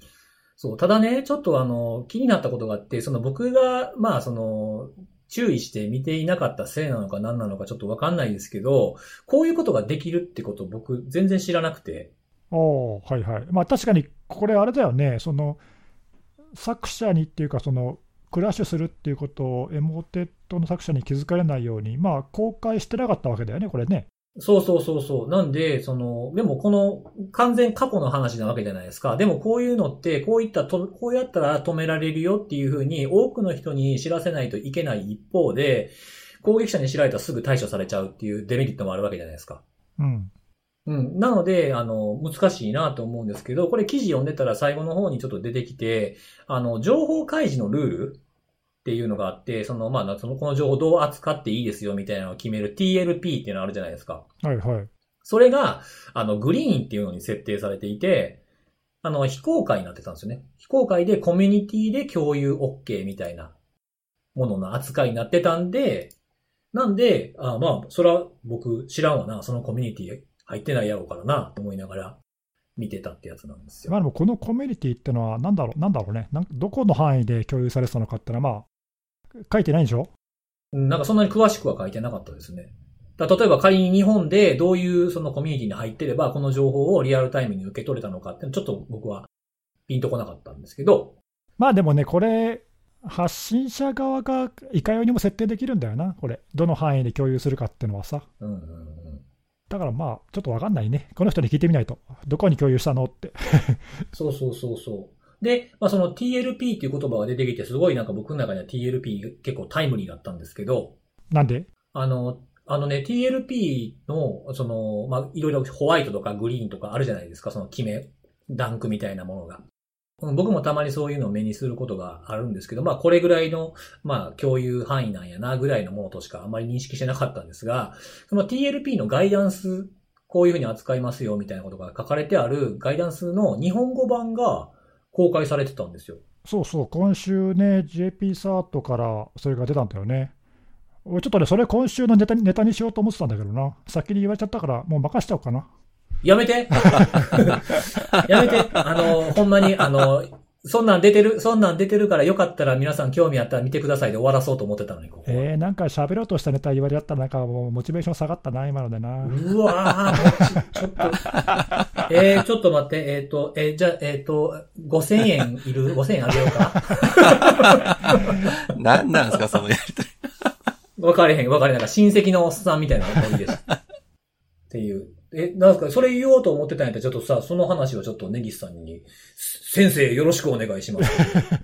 そう。ただね、ちょっとあの、気になったことがあって、その僕が、まあその、注意して見ていなかったせいなのか何なのかちょっとわかんないですけど、こういうことができるってこと僕全然知らなくて。おーはいはい。まあ確かに、これあれだよね、その、作者にっていうか、その、クラッシュするっていうことをエモテットの作者に気づかれないように、まあ公開してなかったわけだよね、これね。そうそうそうそう。なんで、その、でもこの完全過去の話なわけじゃないですか。でもこういうのって、こういったと、こうやったら止められるよっていうふうに多くの人に知らせないといけない一方で、攻撃者に知られたらすぐ対処されちゃうっていうデメリットもあるわけじゃないですか。うん。うん。なので、あの、難しいなと思うんですけど、これ記事読んでたら最後の方にちょっと出てきて、あの、情報開示のルールっていうのがあって、その、まあ、その、この情報どう扱っていいですよみたいなのを決める TLP っていうのあるじゃないですか。はいはい。それが、あの、グリーンっていうのに設定されていて、あの、非公開になってたんですよね。非公開でコミュニティで共有 OK みたいなものの扱いになってたんで、なんで、あまあ、それは僕知らんわな、そのコミュニティ入ってないやろうからな、と思いながら見てたってやつなんですよ。まあでもこのコミュニティってのは、なんだろう、なんだろうね、なんどこの範囲で共有されてたのかってのは、まあ、書いてないんでしょ？うんなんかそんなに詳しくは書いてなかったですね。だ例えば仮に日本でどういうそのコミュニティに入ってれば、この情報をリアルタイムに受け取れたのかって、ちょっと僕はピンとこなかったんですけど、まあでもね、これ、発信者側がいかようにも設定できるんだよな、これ、どの範囲で共有するかっていうのはさ。うんうんうん、だからまあ、ちょっとわかんないね、この人に聞いてみないと、どこに共有したのって。そうそうそうそう。で、まあその TLP っていう言葉が出てきて、すごいなんか僕の中には TLP 結構タイムリーだったんですけど、なんで？あの、あのね、TLP の、その、まあ、いろいろホワイトとかグリーンとかあるじゃないですか、その決め、ランクみたいなものが。うん僕もたまにそういうのを目にすることがあるんですけど、まあ、これぐらいの、まあ、共有範囲なんやな、ぐらいのものとしかあまり認識してなかったんですが、その TLP のガイダンス、こういうふうに扱いますよ、みたいなことが書かれてあるガイダンスの日本語版が公開されてたんですよ。そうそう、今週ね、JP サートからそれが出たんだよね。俺ちょっとね、それ今週のネタにネタにしようと思ってたんだけどな、先に言われちゃったから、もう任しちゃおうかな。やめて やめてあの、ほんまに、あの、そんなん出てる、そんなん出てるからよかったら皆さん興味あったら見てくださいで終わらそうと思ってたのに、ここは。えー、なんか喋ろうとしたネタ言われちゃったら、なんかもうモチベーション下がったな、今のでな。うわぁ、ちょっと、えー、ちょっと待って、えっ、と、えーじゃあ、えっ、と、5000円いる ?5000 円あげようか何なんですか、そのやりとり。分かれへん、分かれへん。なんか親戚のおっさんみたいなノリでした。っていう。え、なんすか、それ言おうと思ってたんやったら、ちょっとさ、その話をちょっとネギスさんに、先生よろしくお願いします。ちょ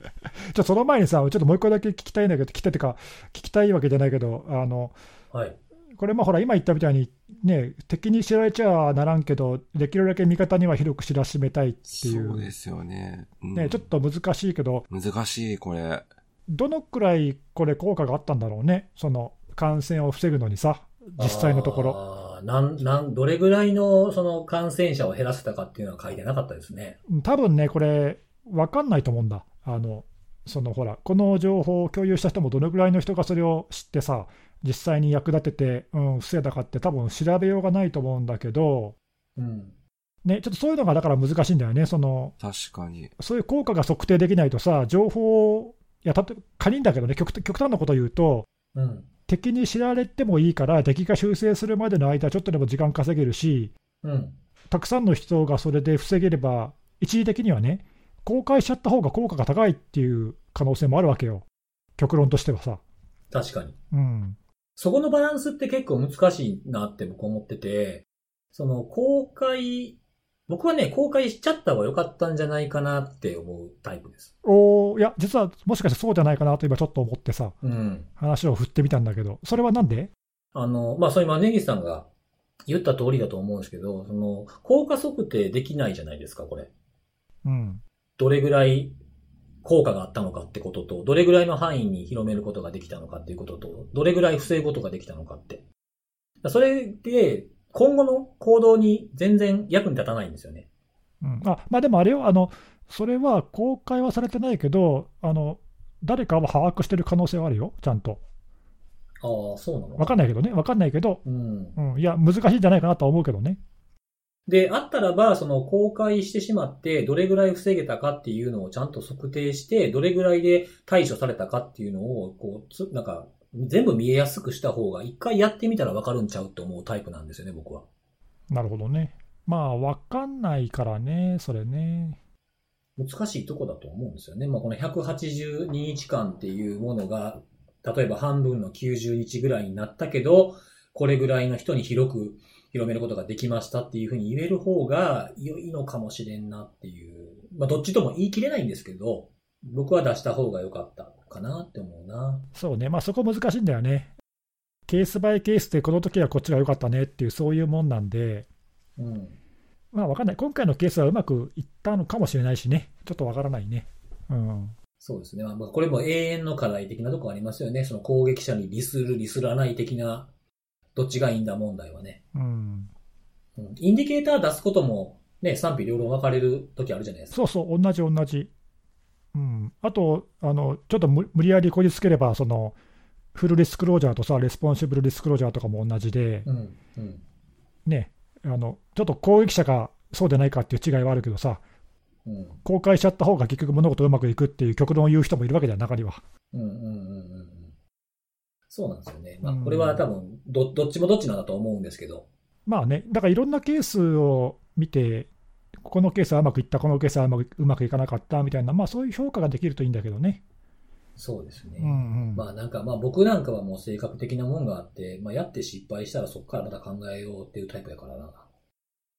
っとその前にさ、ちょっともう一個だけ聞きたいんだけど、聞きたいっていうか、聞きたいわけじゃないけど、あの、はい。これ、まあほら、今言ったみたいに、ね、敵に知られちゃならんけど、できるだけ味方には広く知らしめたいっていそうう、ですよね。うんね、ちょっと難しいけど、難しい、これ。どのくらいこれ、効果があったんだろうね、その感染を防ぐのにさ、実際のところ。ろ。なん、なん、どれぐらいの、その感染者を減らせたかっていうのは書いてなかったですね。多分ね、これ、分かんないと思うんだ。あのそのほら、この情報を共有した人もどのぐらいの人がそれを知ってさ、実際に役立てて、うん、防いだかって、多分調べようがないと思うんだけど、うん。ね、ちょっとそういうのがだから難しいんだよね、その確かに。そういう効果が測定できないとさ、情報を、いや、たと仮にだけどね極、極端なことを言うと、うん。敵に知られてもいいから、敵が修正するまでの間、ちょっとでも時間稼げるし、うん。たくさんの人がそれで防げれば、一時的にはね、公開しちゃった方が効果が高いっていう可能性もあるわけよ、極論としてはさ。確かに。うん、そこのバランスって結構難しいなって僕思ってて、その公開、僕はね、公開しちゃった方が良かったんじゃないかなって思うタイプです。おーいや、実はもしかしてそうじゃないかなと今ちょっと思ってさ、うん。話を振ってみたんだけど、それはなんで？あの、まあ、それ今、ネギさんが言った通りだと思うんですけど、その、効果測定できないじゃないですか、これ。うん、どれぐらい効果があったのかってことと、どれぐらいの範囲に広めることができたのかっていうことと、どれぐらい防ぐことができたのかって。それで、今後の行動に全然役に立たないんですよね。うん、あまあでもあれよあの、それは公開はされてないけど、あの誰かは把握してる可能性はあるよ、ちゃんと。ああ、そうなの？わかんないけどね、わかんないけど、うん。うん、いや、難しいんじゃないかなとは思うけどね。で、あったらば、その公開してしまって、どれぐらい防げたかっていうのをちゃんと測定して、どれぐらいで対処されたかっていうのを、こう、つなんか、全部見えやすくした方が、一回やってみたらわかるんちゃうって思うタイプなんですよね、僕は。なるほどね。まあ、わかんないからね、それね。難しいとこだと思うんですよね。まあ、この182日間っていうものが、例えば半分の90日ぐらいになったけど、これぐらいの人に広く広めることができましたっていうふうに言える方が良いのかもしれんなっていう。まあ、どっちとも言い切れないんですけど、僕は出した方が良かったかなって思うな。そうね、まあそこ難しいんだよね。ケースバイケースで、この時はこっちが良かったねっていう、そういうもんなんで、うん。まあわかんない。今回のケースはうまくいったのかもしれないしね。ちょっとわからないね。うん。そうですね。まあ、これも永遠の課題的なとこありますよね。その攻撃者に利する、利すらない的な、どっちがいいんだ問題はね。うん。うんインディケーター出すことも、ね、賛否両論分かれる時あるじゃないですか。そうそう、同じ同じ。うん。あと、あの、ちょっと無無理やりこじつければ、その、full disclosure とさ、 responsible disclosure とかも同じで、うん。うん。ね、あのちょっと攻撃者かそうでないかっていう違いはあるけどさ、うん。公開しちゃった方が結局物事うまくいくっていう極論を言う人もいるわけじゃん、中には。うんうんうんうんうん。そうなんですよね。まあうん、これは多分、ど、どっちもどっちなんだと思うんですけど。まあね、だからいろんなケースを見て、このケースはうまくいった、このケースはうまくうまくいかなかったみたいな、まあそういう評価ができるといいんだけどね。そうですね。うんうんまあなんか、まあ僕なんかはもう性格的なもんがあって、まあやって失敗したらそこからまた考えようっていうタイプやからな。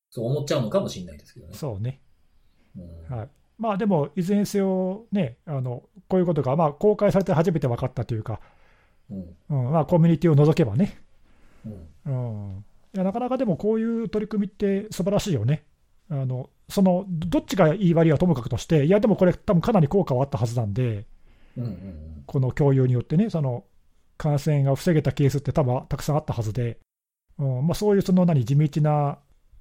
そう思っちゃうのかもしれないですけどね。そうね。うんはい。まあでも、いずれにせよ、ね、あのこういうことが、まあ、公開されて初めて分かったというか、うん。うんまあ、コミュニティを除けばね、うん。うん、いやなかなかでもこういう取り組みって素晴らしいよね。あのそのどっちがいい悪いはともかくとして、いや、でもこれ、多分かなり効果はあったはずなんで、うんうんこの共有によってね、その感染が防げたケースって多分たくさんあったはずで、うんまあ、そういうその何地道な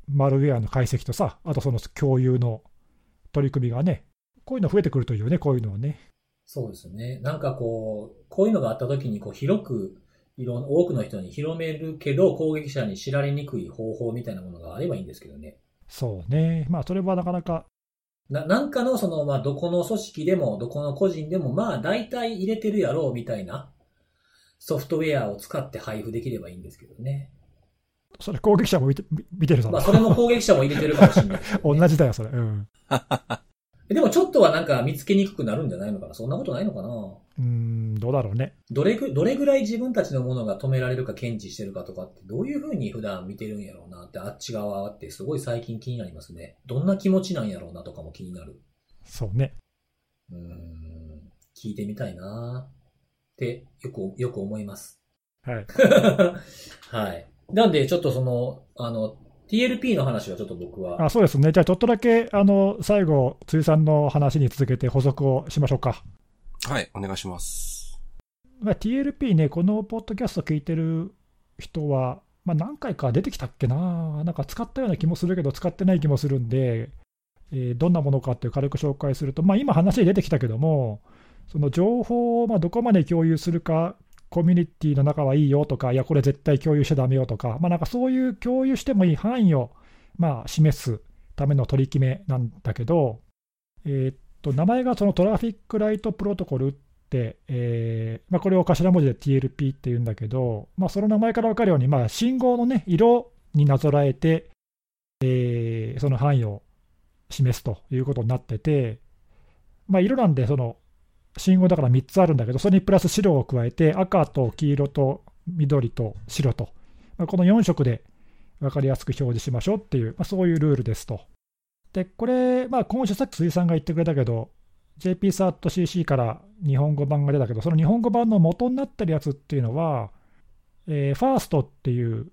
マルウェアの解析とさ、あとその共有の取り組みがね、こういうの増えてくるといいよね、こういうのはね。そうですね。なんかこう、こういうのがあった時にこう広く、いろん多くの人に広めるけど、攻撃者に知られにくい方法みたいなものがあればいいんですけどね。そうね、まあ、それはなかなか、な、なんかのその、まあ、どこの組織でも、どこの個人でも、まあ、大体入れてるやろうみたいなソフトウェアを使って配布できればいいんですけどね。それ攻撃者も見て見てるだろまあ、それも攻撃者も入れてるかもしれないね、同じだよ、それ。うん。でもちょっとはなんか見つけにくくなるんじゃないのかな？そんなことないのかな？うーん、どうだろうね。どれぐ、どれぐらい自分たちのものが止められるか検知してるかとかってどういうふうに普段見てるんやろうなってあっち側ってすごい最近気になりますね。どんな気持ちなんやろうなとかも気になる。そうね。うーん、聞いてみたいなってよく、よく思います。はい。はい。なんでちょっとその、あの、TLP の話はちょっと僕は、あそうですね。じゃあ、ちょっとだけ、あの、最後、辻さんの話に続けて補足をしましょうか。はい、お願いします。まあ、TLP ね、このポッドキャスト聞いてる人は、まあ、何回か出てきたっけな、なんか使ったような気もするけど、使ってない気もするんで、えーどんなものかっていう軽く紹介すると、まあ、今話に出てきたけども、その情報をまあどこまで共有するか、コミュニティの中はいいよとか、いや、これ絶対共有しちゃだめよとか、まあ、なんかそういう共有してもいい範囲をまあ示すための取り決めなんだけど、えーっと名前がそのトラフィックライトプロトコルって、えーまあ、これを頭文字で TLP っていうんだけど、まあ、その名前から分かるように、まあ、信号の、ね、色になぞらえて、えーその範囲を示すということになってて、まあ、色なんで、その信号だから3つあるんだけど、それにプラス白を加えて、赤と黄色と緑と白と、まあ、この4色で分かりやすく表示しましょうっていう、まあ、そういうルールですと。で、これ、まあ、今週さっき辻さんが言ってくれたけど、JPSAT.cc から日本語版が出たけど、その日本語版の元になってるやつっていうのは、えー、 FIRST っていう、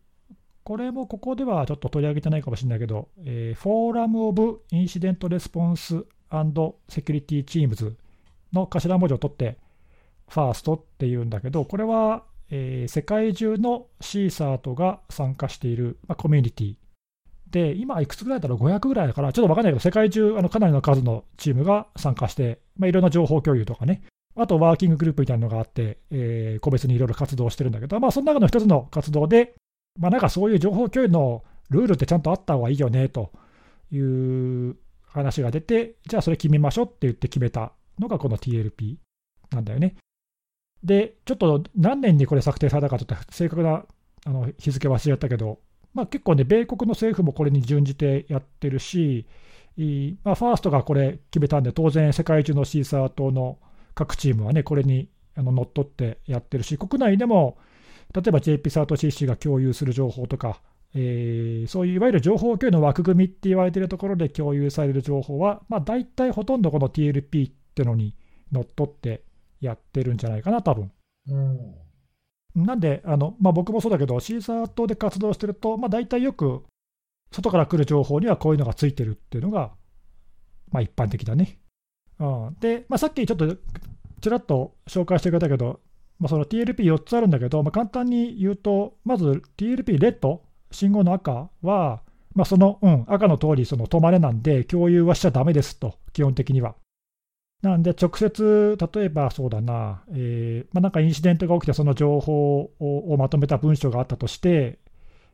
これもここではちょっと取り上げてないかもしれないけど、えー、 Forum of Incident Response and Security Teams の頭文字を取って、 FIRST っていうんだけど、これは、えー世界中の CSIRT が参加している、まあ、コミュニティ。で、今いくつぐらいだろう、500ぐらいだから、ちょっと分かんないけど、世界中、あのかなりの数のチームが参加して、まあ、いろんな情報共有とかね、あとワーキンググループみたいなのがあって、えー個別にいろいろ活動してるんだけど、まあ、その中の一つの活動で、まあ、なんかそういう情報共有のルールってちゃんとあった方がいいよねという話が出て、じゃあそれ決めましょうって言って決めた。のがこの TLP なんだよね。で、ちょっと何年にこれ策定されたかちょっと正確なあの日付忘れちゃったけど、まあ、結構ね、米国の政府もこれに準じてやってるし、まあ、ファーストがこれ決めたんで、当然世界中のシーサー島の各チームはね、これにあの乗っ取ってやってるし、国内でも例えば JP サート CC が共有する情報とか、えーそういういわゆる情報共有の枠組みって言われてるところで共有される情報は、まあ、大体ほとんどこの TLP ってのに乗っ取ってやってるんじゃないかな、多分うん。なんで、あのまあ、僕もそうだけど、シーサー島で活動してると、まあ、大体よく外から来る情報にはこういうのがついてるっていうのが、まあ、一般的だね。うん、で、まあ、さっきちょっとちらっと紹介してくれたけど、まあ、その TLP4 つあるんだけど、まあ、簡単に言うと、まず TLP レッド、信号の赤は、まあ、その、うん、赤の通り、その止まれなんで、共有はしちゃだめですと、基本的には。なんで、直接、例えばそうだな、えーまあ、なんかインシデントが起きて、その情報ををまとめた文章があったとして、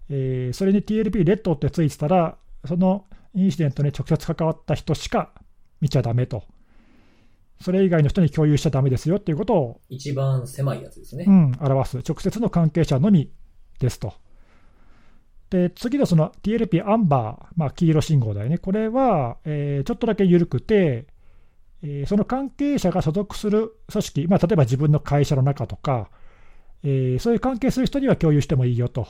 えーそれに TLP レッドってついてたら、そのインシデントに直接関わった人しか見ちゃだめと、それ以外の人に共有しちゃだめですよっていうことを、一番狭いやつですね。うん、表す、直接の関係者のみですと。で次のその TLP アンバー、まあ、黄色信号だよね、これは、えーちょっとだけ緩くて、えーその関係者が所属する組織、まあ、例えば自分の会社の中とか、えーそういう関係する人には共有してもいいよと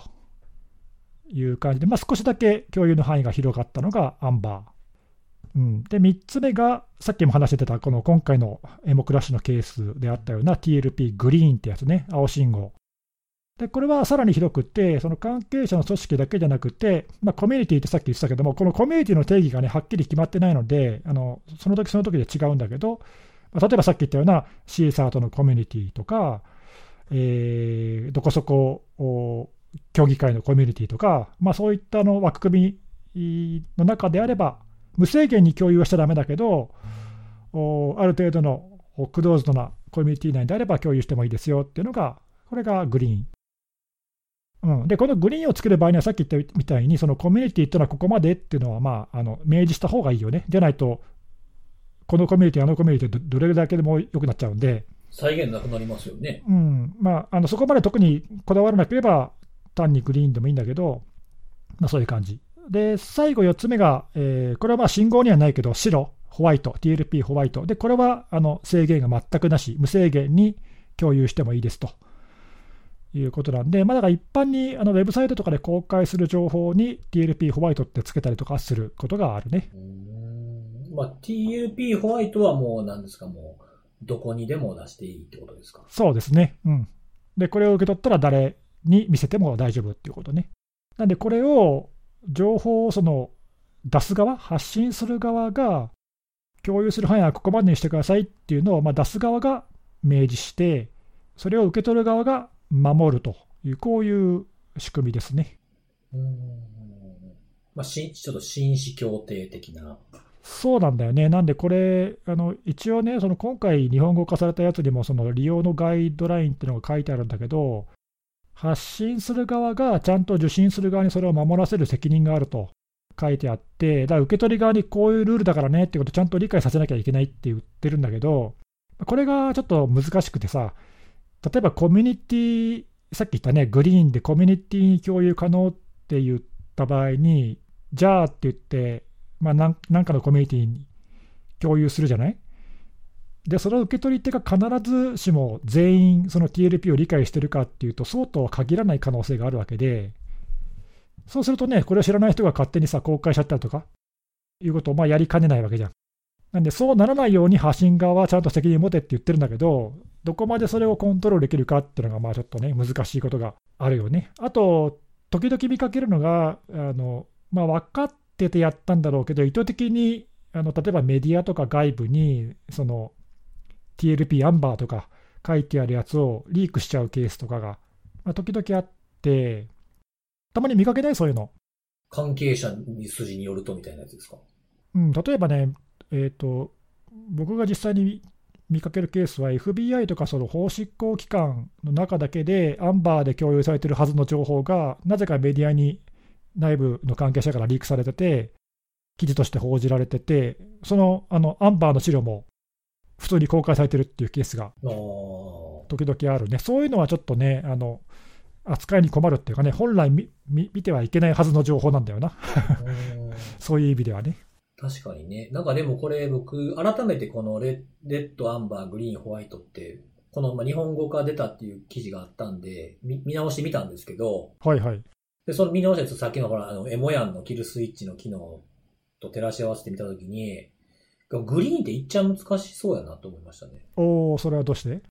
いう感じで、まあ、少しだけ共有の範囲が広がったのがアンバー。うん、で3つ目が、さっきも話してた、この今回のエモクラッシュのケースであったような TLP グリーンってやつね、青信号。でこれはさらに広くって、その関係者の組織だけじゃなくて、まあ、コミュニティってさっき言ってたけども、このコミュニティの定義がね、はっきり決まってないので、あのその時その時で違うんだけど、まあ例えばさっき言ったようなシーサートのコミュニティとか、えーどこそこお協議会のコミュニティとか、まあ、そういったの枠組みの中であれば、無制限に共有はしちゃだめだけど、おある程度のクローズドなコミュニティ内であれば共有してもいいですよっていうのが、これがグリーン。うん、で、このグリーンを作る場合には、さっき言ったみたいに、そのコミュニティっていうのはここまでっていうのは、まあ、あの明示した方がいいよね。でないと、このコミュニティ、あのコミュニティ、どどれだけでも良くなっちゃうんで、再現なくなりますよね。うんまあ、あのそこまで特にこだわらなければ、単にグリーンでもいいんだけど、まあ、そういう感じ。で、最後4つ目が、えーこれはまあ信号にはないけど、白、ホワイト、TLP ホワイト。で、これはあの制限が全くなし、無制限に共有してもいいですということなんで、まあ、だから一般にあのウェブサイトとかで公開する情報に TLP ホワイトってつけたりとかすることがあるね。うーんまあ、TLP ホワイトはもう何ですか、もう、どこにでも出していいってことですか？そうですね。うん。で、これを受け取ったら誰に見せても大丈夫っていうことね。なんで、これを、情報をその出す側、発信する側が、共有する範囲はここまでにしてくださいっていうのを、まあ、出す側が明示して、それを受け取る側が守るという、こういう仕組みですね。うーん。まあ、しちょっと紳士協定的な。そうなんだよね。なんでこれ、あの一応ね、その今回日本語化されたやつにも、その利用のガイドラインっていうのが書いてあるんだけど、発信する側がちゃんと受信する側にそれを守らせる責任があると書いてあって、だから受け取り側にこういうルールだからねってことをちゃんと理解させなきゃいけないって言ってるんだけど、これがちょっと難しくてさ、例えばコミュニティ、さっき言ったね、グリーンでコミュニティに共有可能って言った場合に、じゃあって言って、まあ、なんかのコミュニティに共有するじゃない？で、その受け取り手が必ずしも全員その TLP を理解してるかっていうと、そうとは限らない可能性があるわけで、そうするとね、これを知らない人が勝手にさ、公開しちゃったりとか、いうことをまあやりかねないわけじゃん。なんで、そうならないように発信側はちゃんと責任持てって言ってるんだけど、どこまでそれをコントロールできるかっていうのが、まあちょっとね、難しいことがあるよね。あと、時々見かけるのが、あのまあ、分かっててやったんだろうけど、意図的にあの例えばメディアとか外部に、その TLP アンバーとか書いてあるやつをリークしちゃうケースとかが、まあ、時々あって、たまに見かけない、そういうの。関係者に筋によるとみたいなやつですか？うん、例えばね、えーと、僕が実際に見かけるケースは、FBI とかその法執行機関の中だけで、アンバーで共有されてるはずの情報が、なぜかメディアに内部の関係者からリークされてて、記事として報じられてて、そのあのアンバーの資料も普通に公開されてるっていうケースが時々あるね、そういうのはちょっとね、あの扱いに困るっていうかね、本来見てはいけないはずの情報なんだよな、そういう意味ではね。確かにね。なんかでもこれ僕、改めてこのレレッド、アンバー、グリーン、ホワイトって、このまあ日本語化出たっていう記事があったんで、見見直してみたんですけど、はいはい。で、その見直したやつさっきのほら、あの、エモヤンのキルスイッチの機能と照らし合わせてみたときに、グリーンっていっちゃ難しそうやなと思いましたね。おー、それはどうして？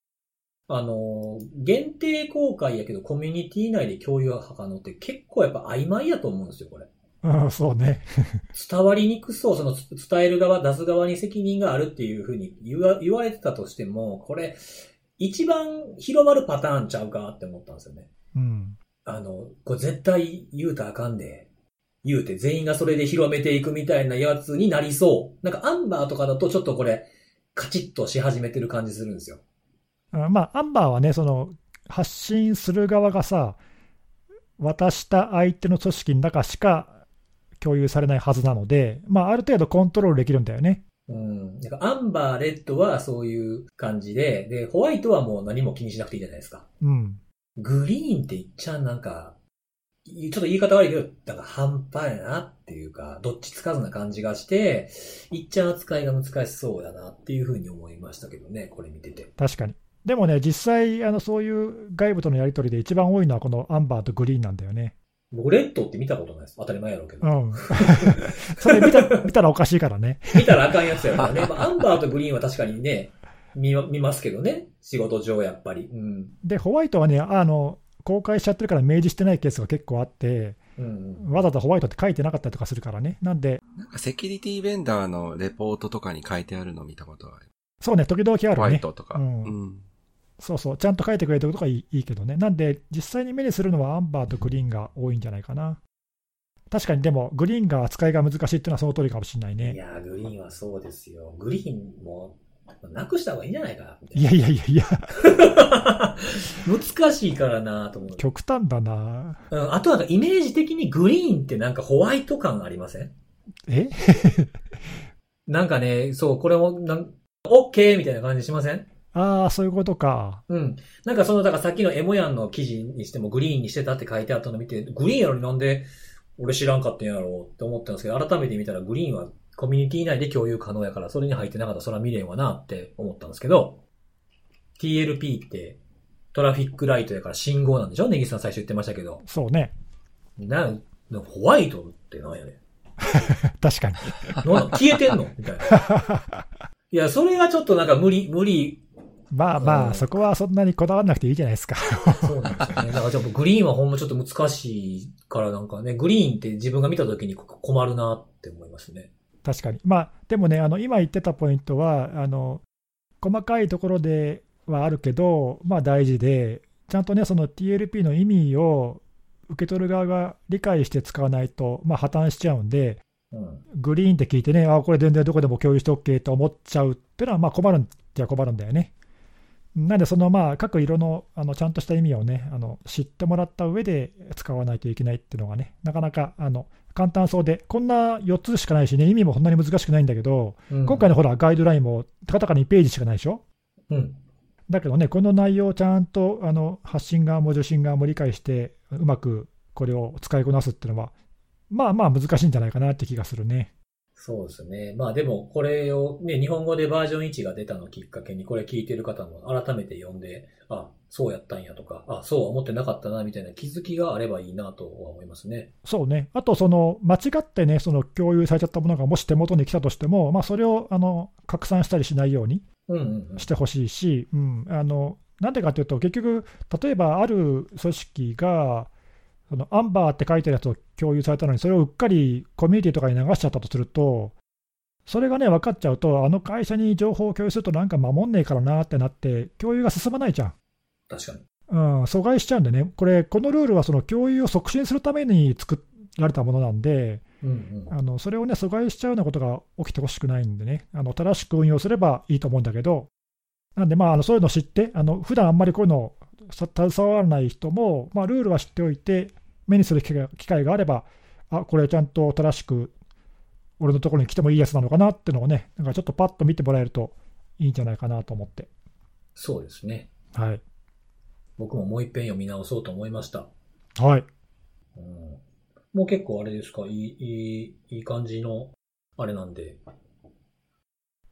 あの、限定公開やけどコミュニティ内で共有が可能って結構やっぱ曖昧やと思うんですよ、これ。うん、そうね。伝わりにくそう、そのつ伝える側、出す側に責任があるっていうふうに言わ言われてたとしても、これ、一番広まるパターンちゃうかって思ったんですよね。うん。あの、これ絶対言うたらあかんで、言うて全員がそれで広めていくみたいなやつになりそう。なんかアンバーとかだとちょっとこれ、カチッとし始めてる感じするんですよ。うんまあ、アンバーはね、その発信する側がさ、渡した相手の組織の中しか共有されないはずなので、まあ、ある程度コントロールできるんだよね。うん。なんかアンバー、レッドはそういう感じで、で、ホワイトはもう何も気にしなくていいじゃないですか。うん。グリーンって言っちゃなんか、ちょっと言い方悪いけど、なんか半端やなっていうか、どっちつかずな感じがして、いっちゃん扱いが難しそうやなっていうふうに思いましたけどね、これ見てて。確かに。でもね、実際、あのそういう外部とのやり取りで一番多いのはこのアンバーとグリーンなんだよね。僕、レッドって見たことないです。当たり前やろうけど。うん。それ見た 見たらおかしいからね。見たらあかんやつやからね。まあ、アンバーとグリーンは確かにね、見ま見ますけどね。仕事上やっぱり。うん。で、ホワイトはね、あの公開しちゃってるから明示してないケースが結構あって、うんうん。わざとホワイトって書いてなかったりとかするからね。なんで、なんかセキュリティベンダーのレポートとかに書いてあるの見たことある。そうね、時々あホワるね。イトとか。うんうんそうそう、ちゃんと書いてくれてるとかいいいいけどね。なんで、実際に目にするのはアンバーとグリーンが多いんじゃないかな。確かに、でも、グリーンが扱いが難しいっていうのはその通りかもしれないいね。やー、グリーンはそうですよ。グリーンも、なくした方がいいんじゃないかな。いいやいやいやいや、な 難しいからなと思う。極端だな。うん、あとなんかイメージ的にグリーンってなんかホワイト感ありません？え？なんかね、そう、これも、なん、オッケーみたいな感じしません？ああ、そういうことか。うん。なんかその、だからさっきのエモヤンの記事にしてもグリーンにしてたって書いてあったの見て、グリーンやのになんで俺知らんかったんやろうって思ったんですけど、改めて見たらグリーンはコミュニティ内で共有可能やから、それに入ってなかったらそれは未練はなって思ったんですけど、TLP ってトラフィックライトやから信号なんでしょネギさん最初言ってましたけど。そうね。な、ホワイトってなんやねん。確かに。消えてんの？みたいな。いや、それがちょっとなんか無理、無理、まあまうんあ、そこはそんなにこだわらなくていいじゃないですか。そうなんですよね。だからちょっとグリーンはほんまちょっと難しいからなんかね、グリーンって自分が見た時に困るなって思いますね。確かに。まあ、でもね、あの今言ってたポイントは、あの細かいところではあるけど、まあ大事で、ちゃんとね、その TLP の意味を受け取る側が理解して使わないと、まあ、破綻しちゃうんで、うん。グリーンって聞いてね、あこれ全然どこでも共有して OK と思っちゃうっていうのは、まあ困るんじゃ困るんだよね。なんで、そのまあ各色のあのちゃんとした意味をね、あの知ってもらった上で使わないといけないっていうのがね、なかなかあの簡単そうで、こんな4つしかないしね、意味もそんなに難しくないんだけど、うん今回のほら、ガイドラインもたかたか2ページしかないでしょ？うん。だけどね、この内容をちゃんとあの発信側も受信側も理解して、うまくこれを使いこなすっていうのは、まあまあ難しいんじゃないかなって気がするね。そうですね。まあでも、これをね、日本語でバージョン1が出たのをきっかけに、これ聞いてる方も改めて読んで、あ、そうやったんやとか、あ、そうは思ってなかったな、みたいな気づきがあればいいなとは思いますね。そうね、あとその間違ってね、その共有されちゃったものがもし手元に来たとしても、まあ、それをあの拡散したりしないようにうんうんうん。してほしいし、うん、あのなんでかというと、結局、例えばある組織が、そのアンバーって書いてるやつを共有されたのに、それをうっかりコミュニティとかに流しちゃったとすると、それがね、分かっちゃうと、あの会社に情報を共有するとなんか守んねえからなってなって、共有が進まないじゃん。確かに。うん、阻害しちゃうんでね、これ、このルールはその共有を促進するために作られたものなんで、うんうん。あのそれをね、阻害しちゃうようなことが起きてほしくないんでね、あの正しく運用すればいいと思うんだけど、なんで、まあ、あのそういうのを知って、あの普段あんまりこういうのさ携わらない人も、まあ、ルールは知っておいて、目にする機会があれば、あこれちゃんと正しく俺のところに来てもいいやつなのかなっていうのをね、なんかちょっとパッと見てもらえるといいんじゃないかなと思って。そうですね。はい。僕ももう一遍読み直そうと思いました。はい。うん、もう結構あれですか、いい、いい、いい感じの、あれなんで。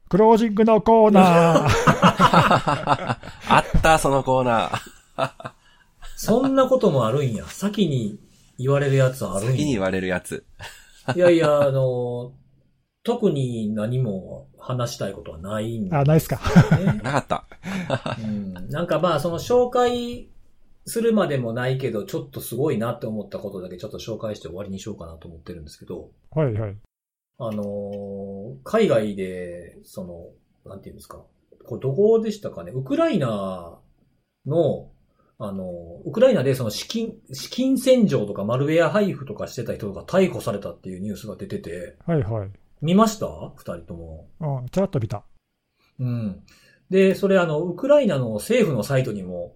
クロージングのコーナー。あった、そのコーナー。そんなこともあるんや。先に言われるやつあるんや。先に言われるやつ。いやいや、あの、特に何も話したいことはないんであ、ないっすか。ね。なかった。うん、なんかまあ、その紹介するまでもないけど、ちょっとすごいなって思ったことだけちょっと紹介して終わりにしようかなと思ってるんですけど、はいはい。あのー海外で、その、なんていうんですか、これどこでしたかね、ウクライナの、あの、ウクライナでその資金、資金洗浄とかマルウェア配布とかしてた人が逮捕されたっていうニュースが出てて、はいはい。見ました？二人とも。うん、ちらっと見た。うん。で、それあの、ウクライナの政府のサイトにも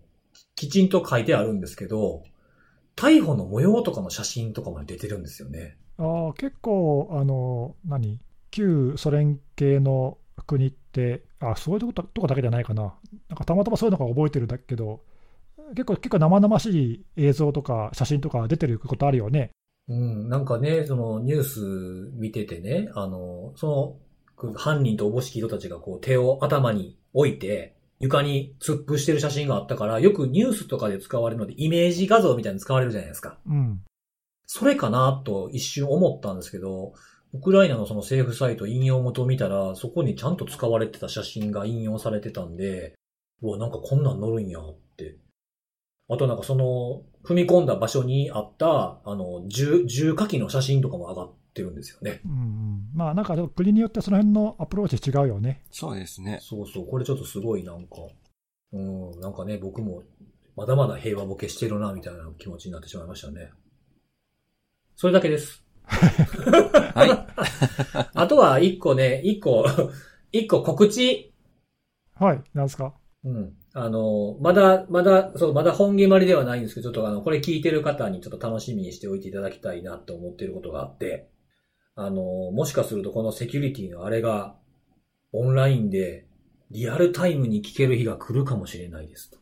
きちんと書いてあるんですけど、逮捕の模様とかの写真とかまで出てるんですよね。ああ、結構、あの、何？旧ソ連系の国って、あそういうとことこだけじゃないかな。なんかたまたまそういうのが覚えてるんだけど、結構、結構生々しい映像とか写真とか出てることあるよね。うん、なんかね、そのニュース見ててね、あの、その犯人とおぼしき人たちがこう手を頭に置いて、床に突っ伏してる写真があったから、よくニュースとかで使われるので、イメージ画像みたいに使われるじゃないですか。うん。それかなと一瞬思ったんですけど、ウクライナのその政府サイト引用元を見たら、そこにちゃんと使われてた写真が引用されてたんで、うわ、なんかこんなん載るんやって。あとなんかその、踏み込んだ場所にあった、あの、銃、銃火器の写真とかも上がってるんですよね。うんうん、まあなんかでも国によってその辺のアプローチ違うよね。そうですね。そうそう、これちょっとすごいなんか、うん、なんかね、僕もまだまだ平和ボケしてるな、みたいな気持ちになってしまいましたね。それだけです。はい。あとは一個ね、一個、一個告知。はい、なんですか？うん。あの、まだ、まだ、そう、まだ本決まりではないんですけど、ちょっとあの、これ聞いてる方にちょっと楽しみにしておいていただきたいなと思っていることがあって、あの、もしかするとこのセキュリティのあれが、オンラインで、リアルタイムに聞ける日が来るかもしれないですと。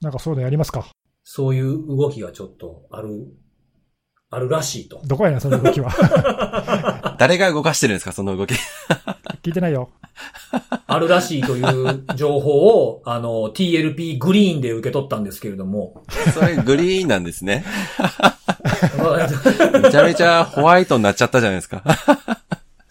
なんかそういうのやりますか？そういう動きがちょっとある、あるらしいと。どこやねん、その動きは。誰が動かしてるんですか、その動き。聞いてないよ。あるらしいという情報を、あの、TLP グリーンで受け取ったんですけれども。それグリーンなんですね。めちゃめちゃホワイトになっちゃったじゃないですか。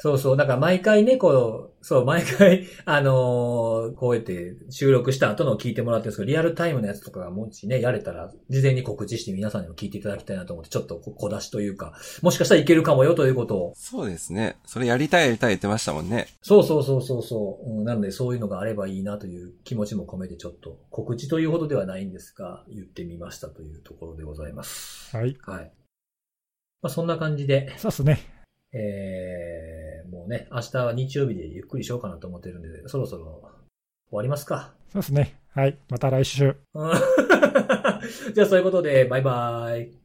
そうそう。だから毎回ね、こう、そう、毎回、あのーこうやって収録した後のを聞いてもらってるんですけど、リアルタイムのやつとかがもしね、やれたら、事前に告知して皆さんにも聞いていただきたいなと思って、ちょっとこ小出しというか、もしかしたらいけるかもよということを。そうですね。それやりたいやりたい言ってましたもんね。そうそうそうそうそう、うん。なのでそういうのがあればいいなという気持ちも込めてちょっと告知というほどではないんですが、言ってみましたというところでございます。はい。はい。まあそんな感じで、そうっすね。えー、もうね、明日は日曜日でゆっくりしようかなと思ってるんで、そろそろ終わりますか。そうっすね。はい。また来週。うん じゃあそういうことで、バイバイ。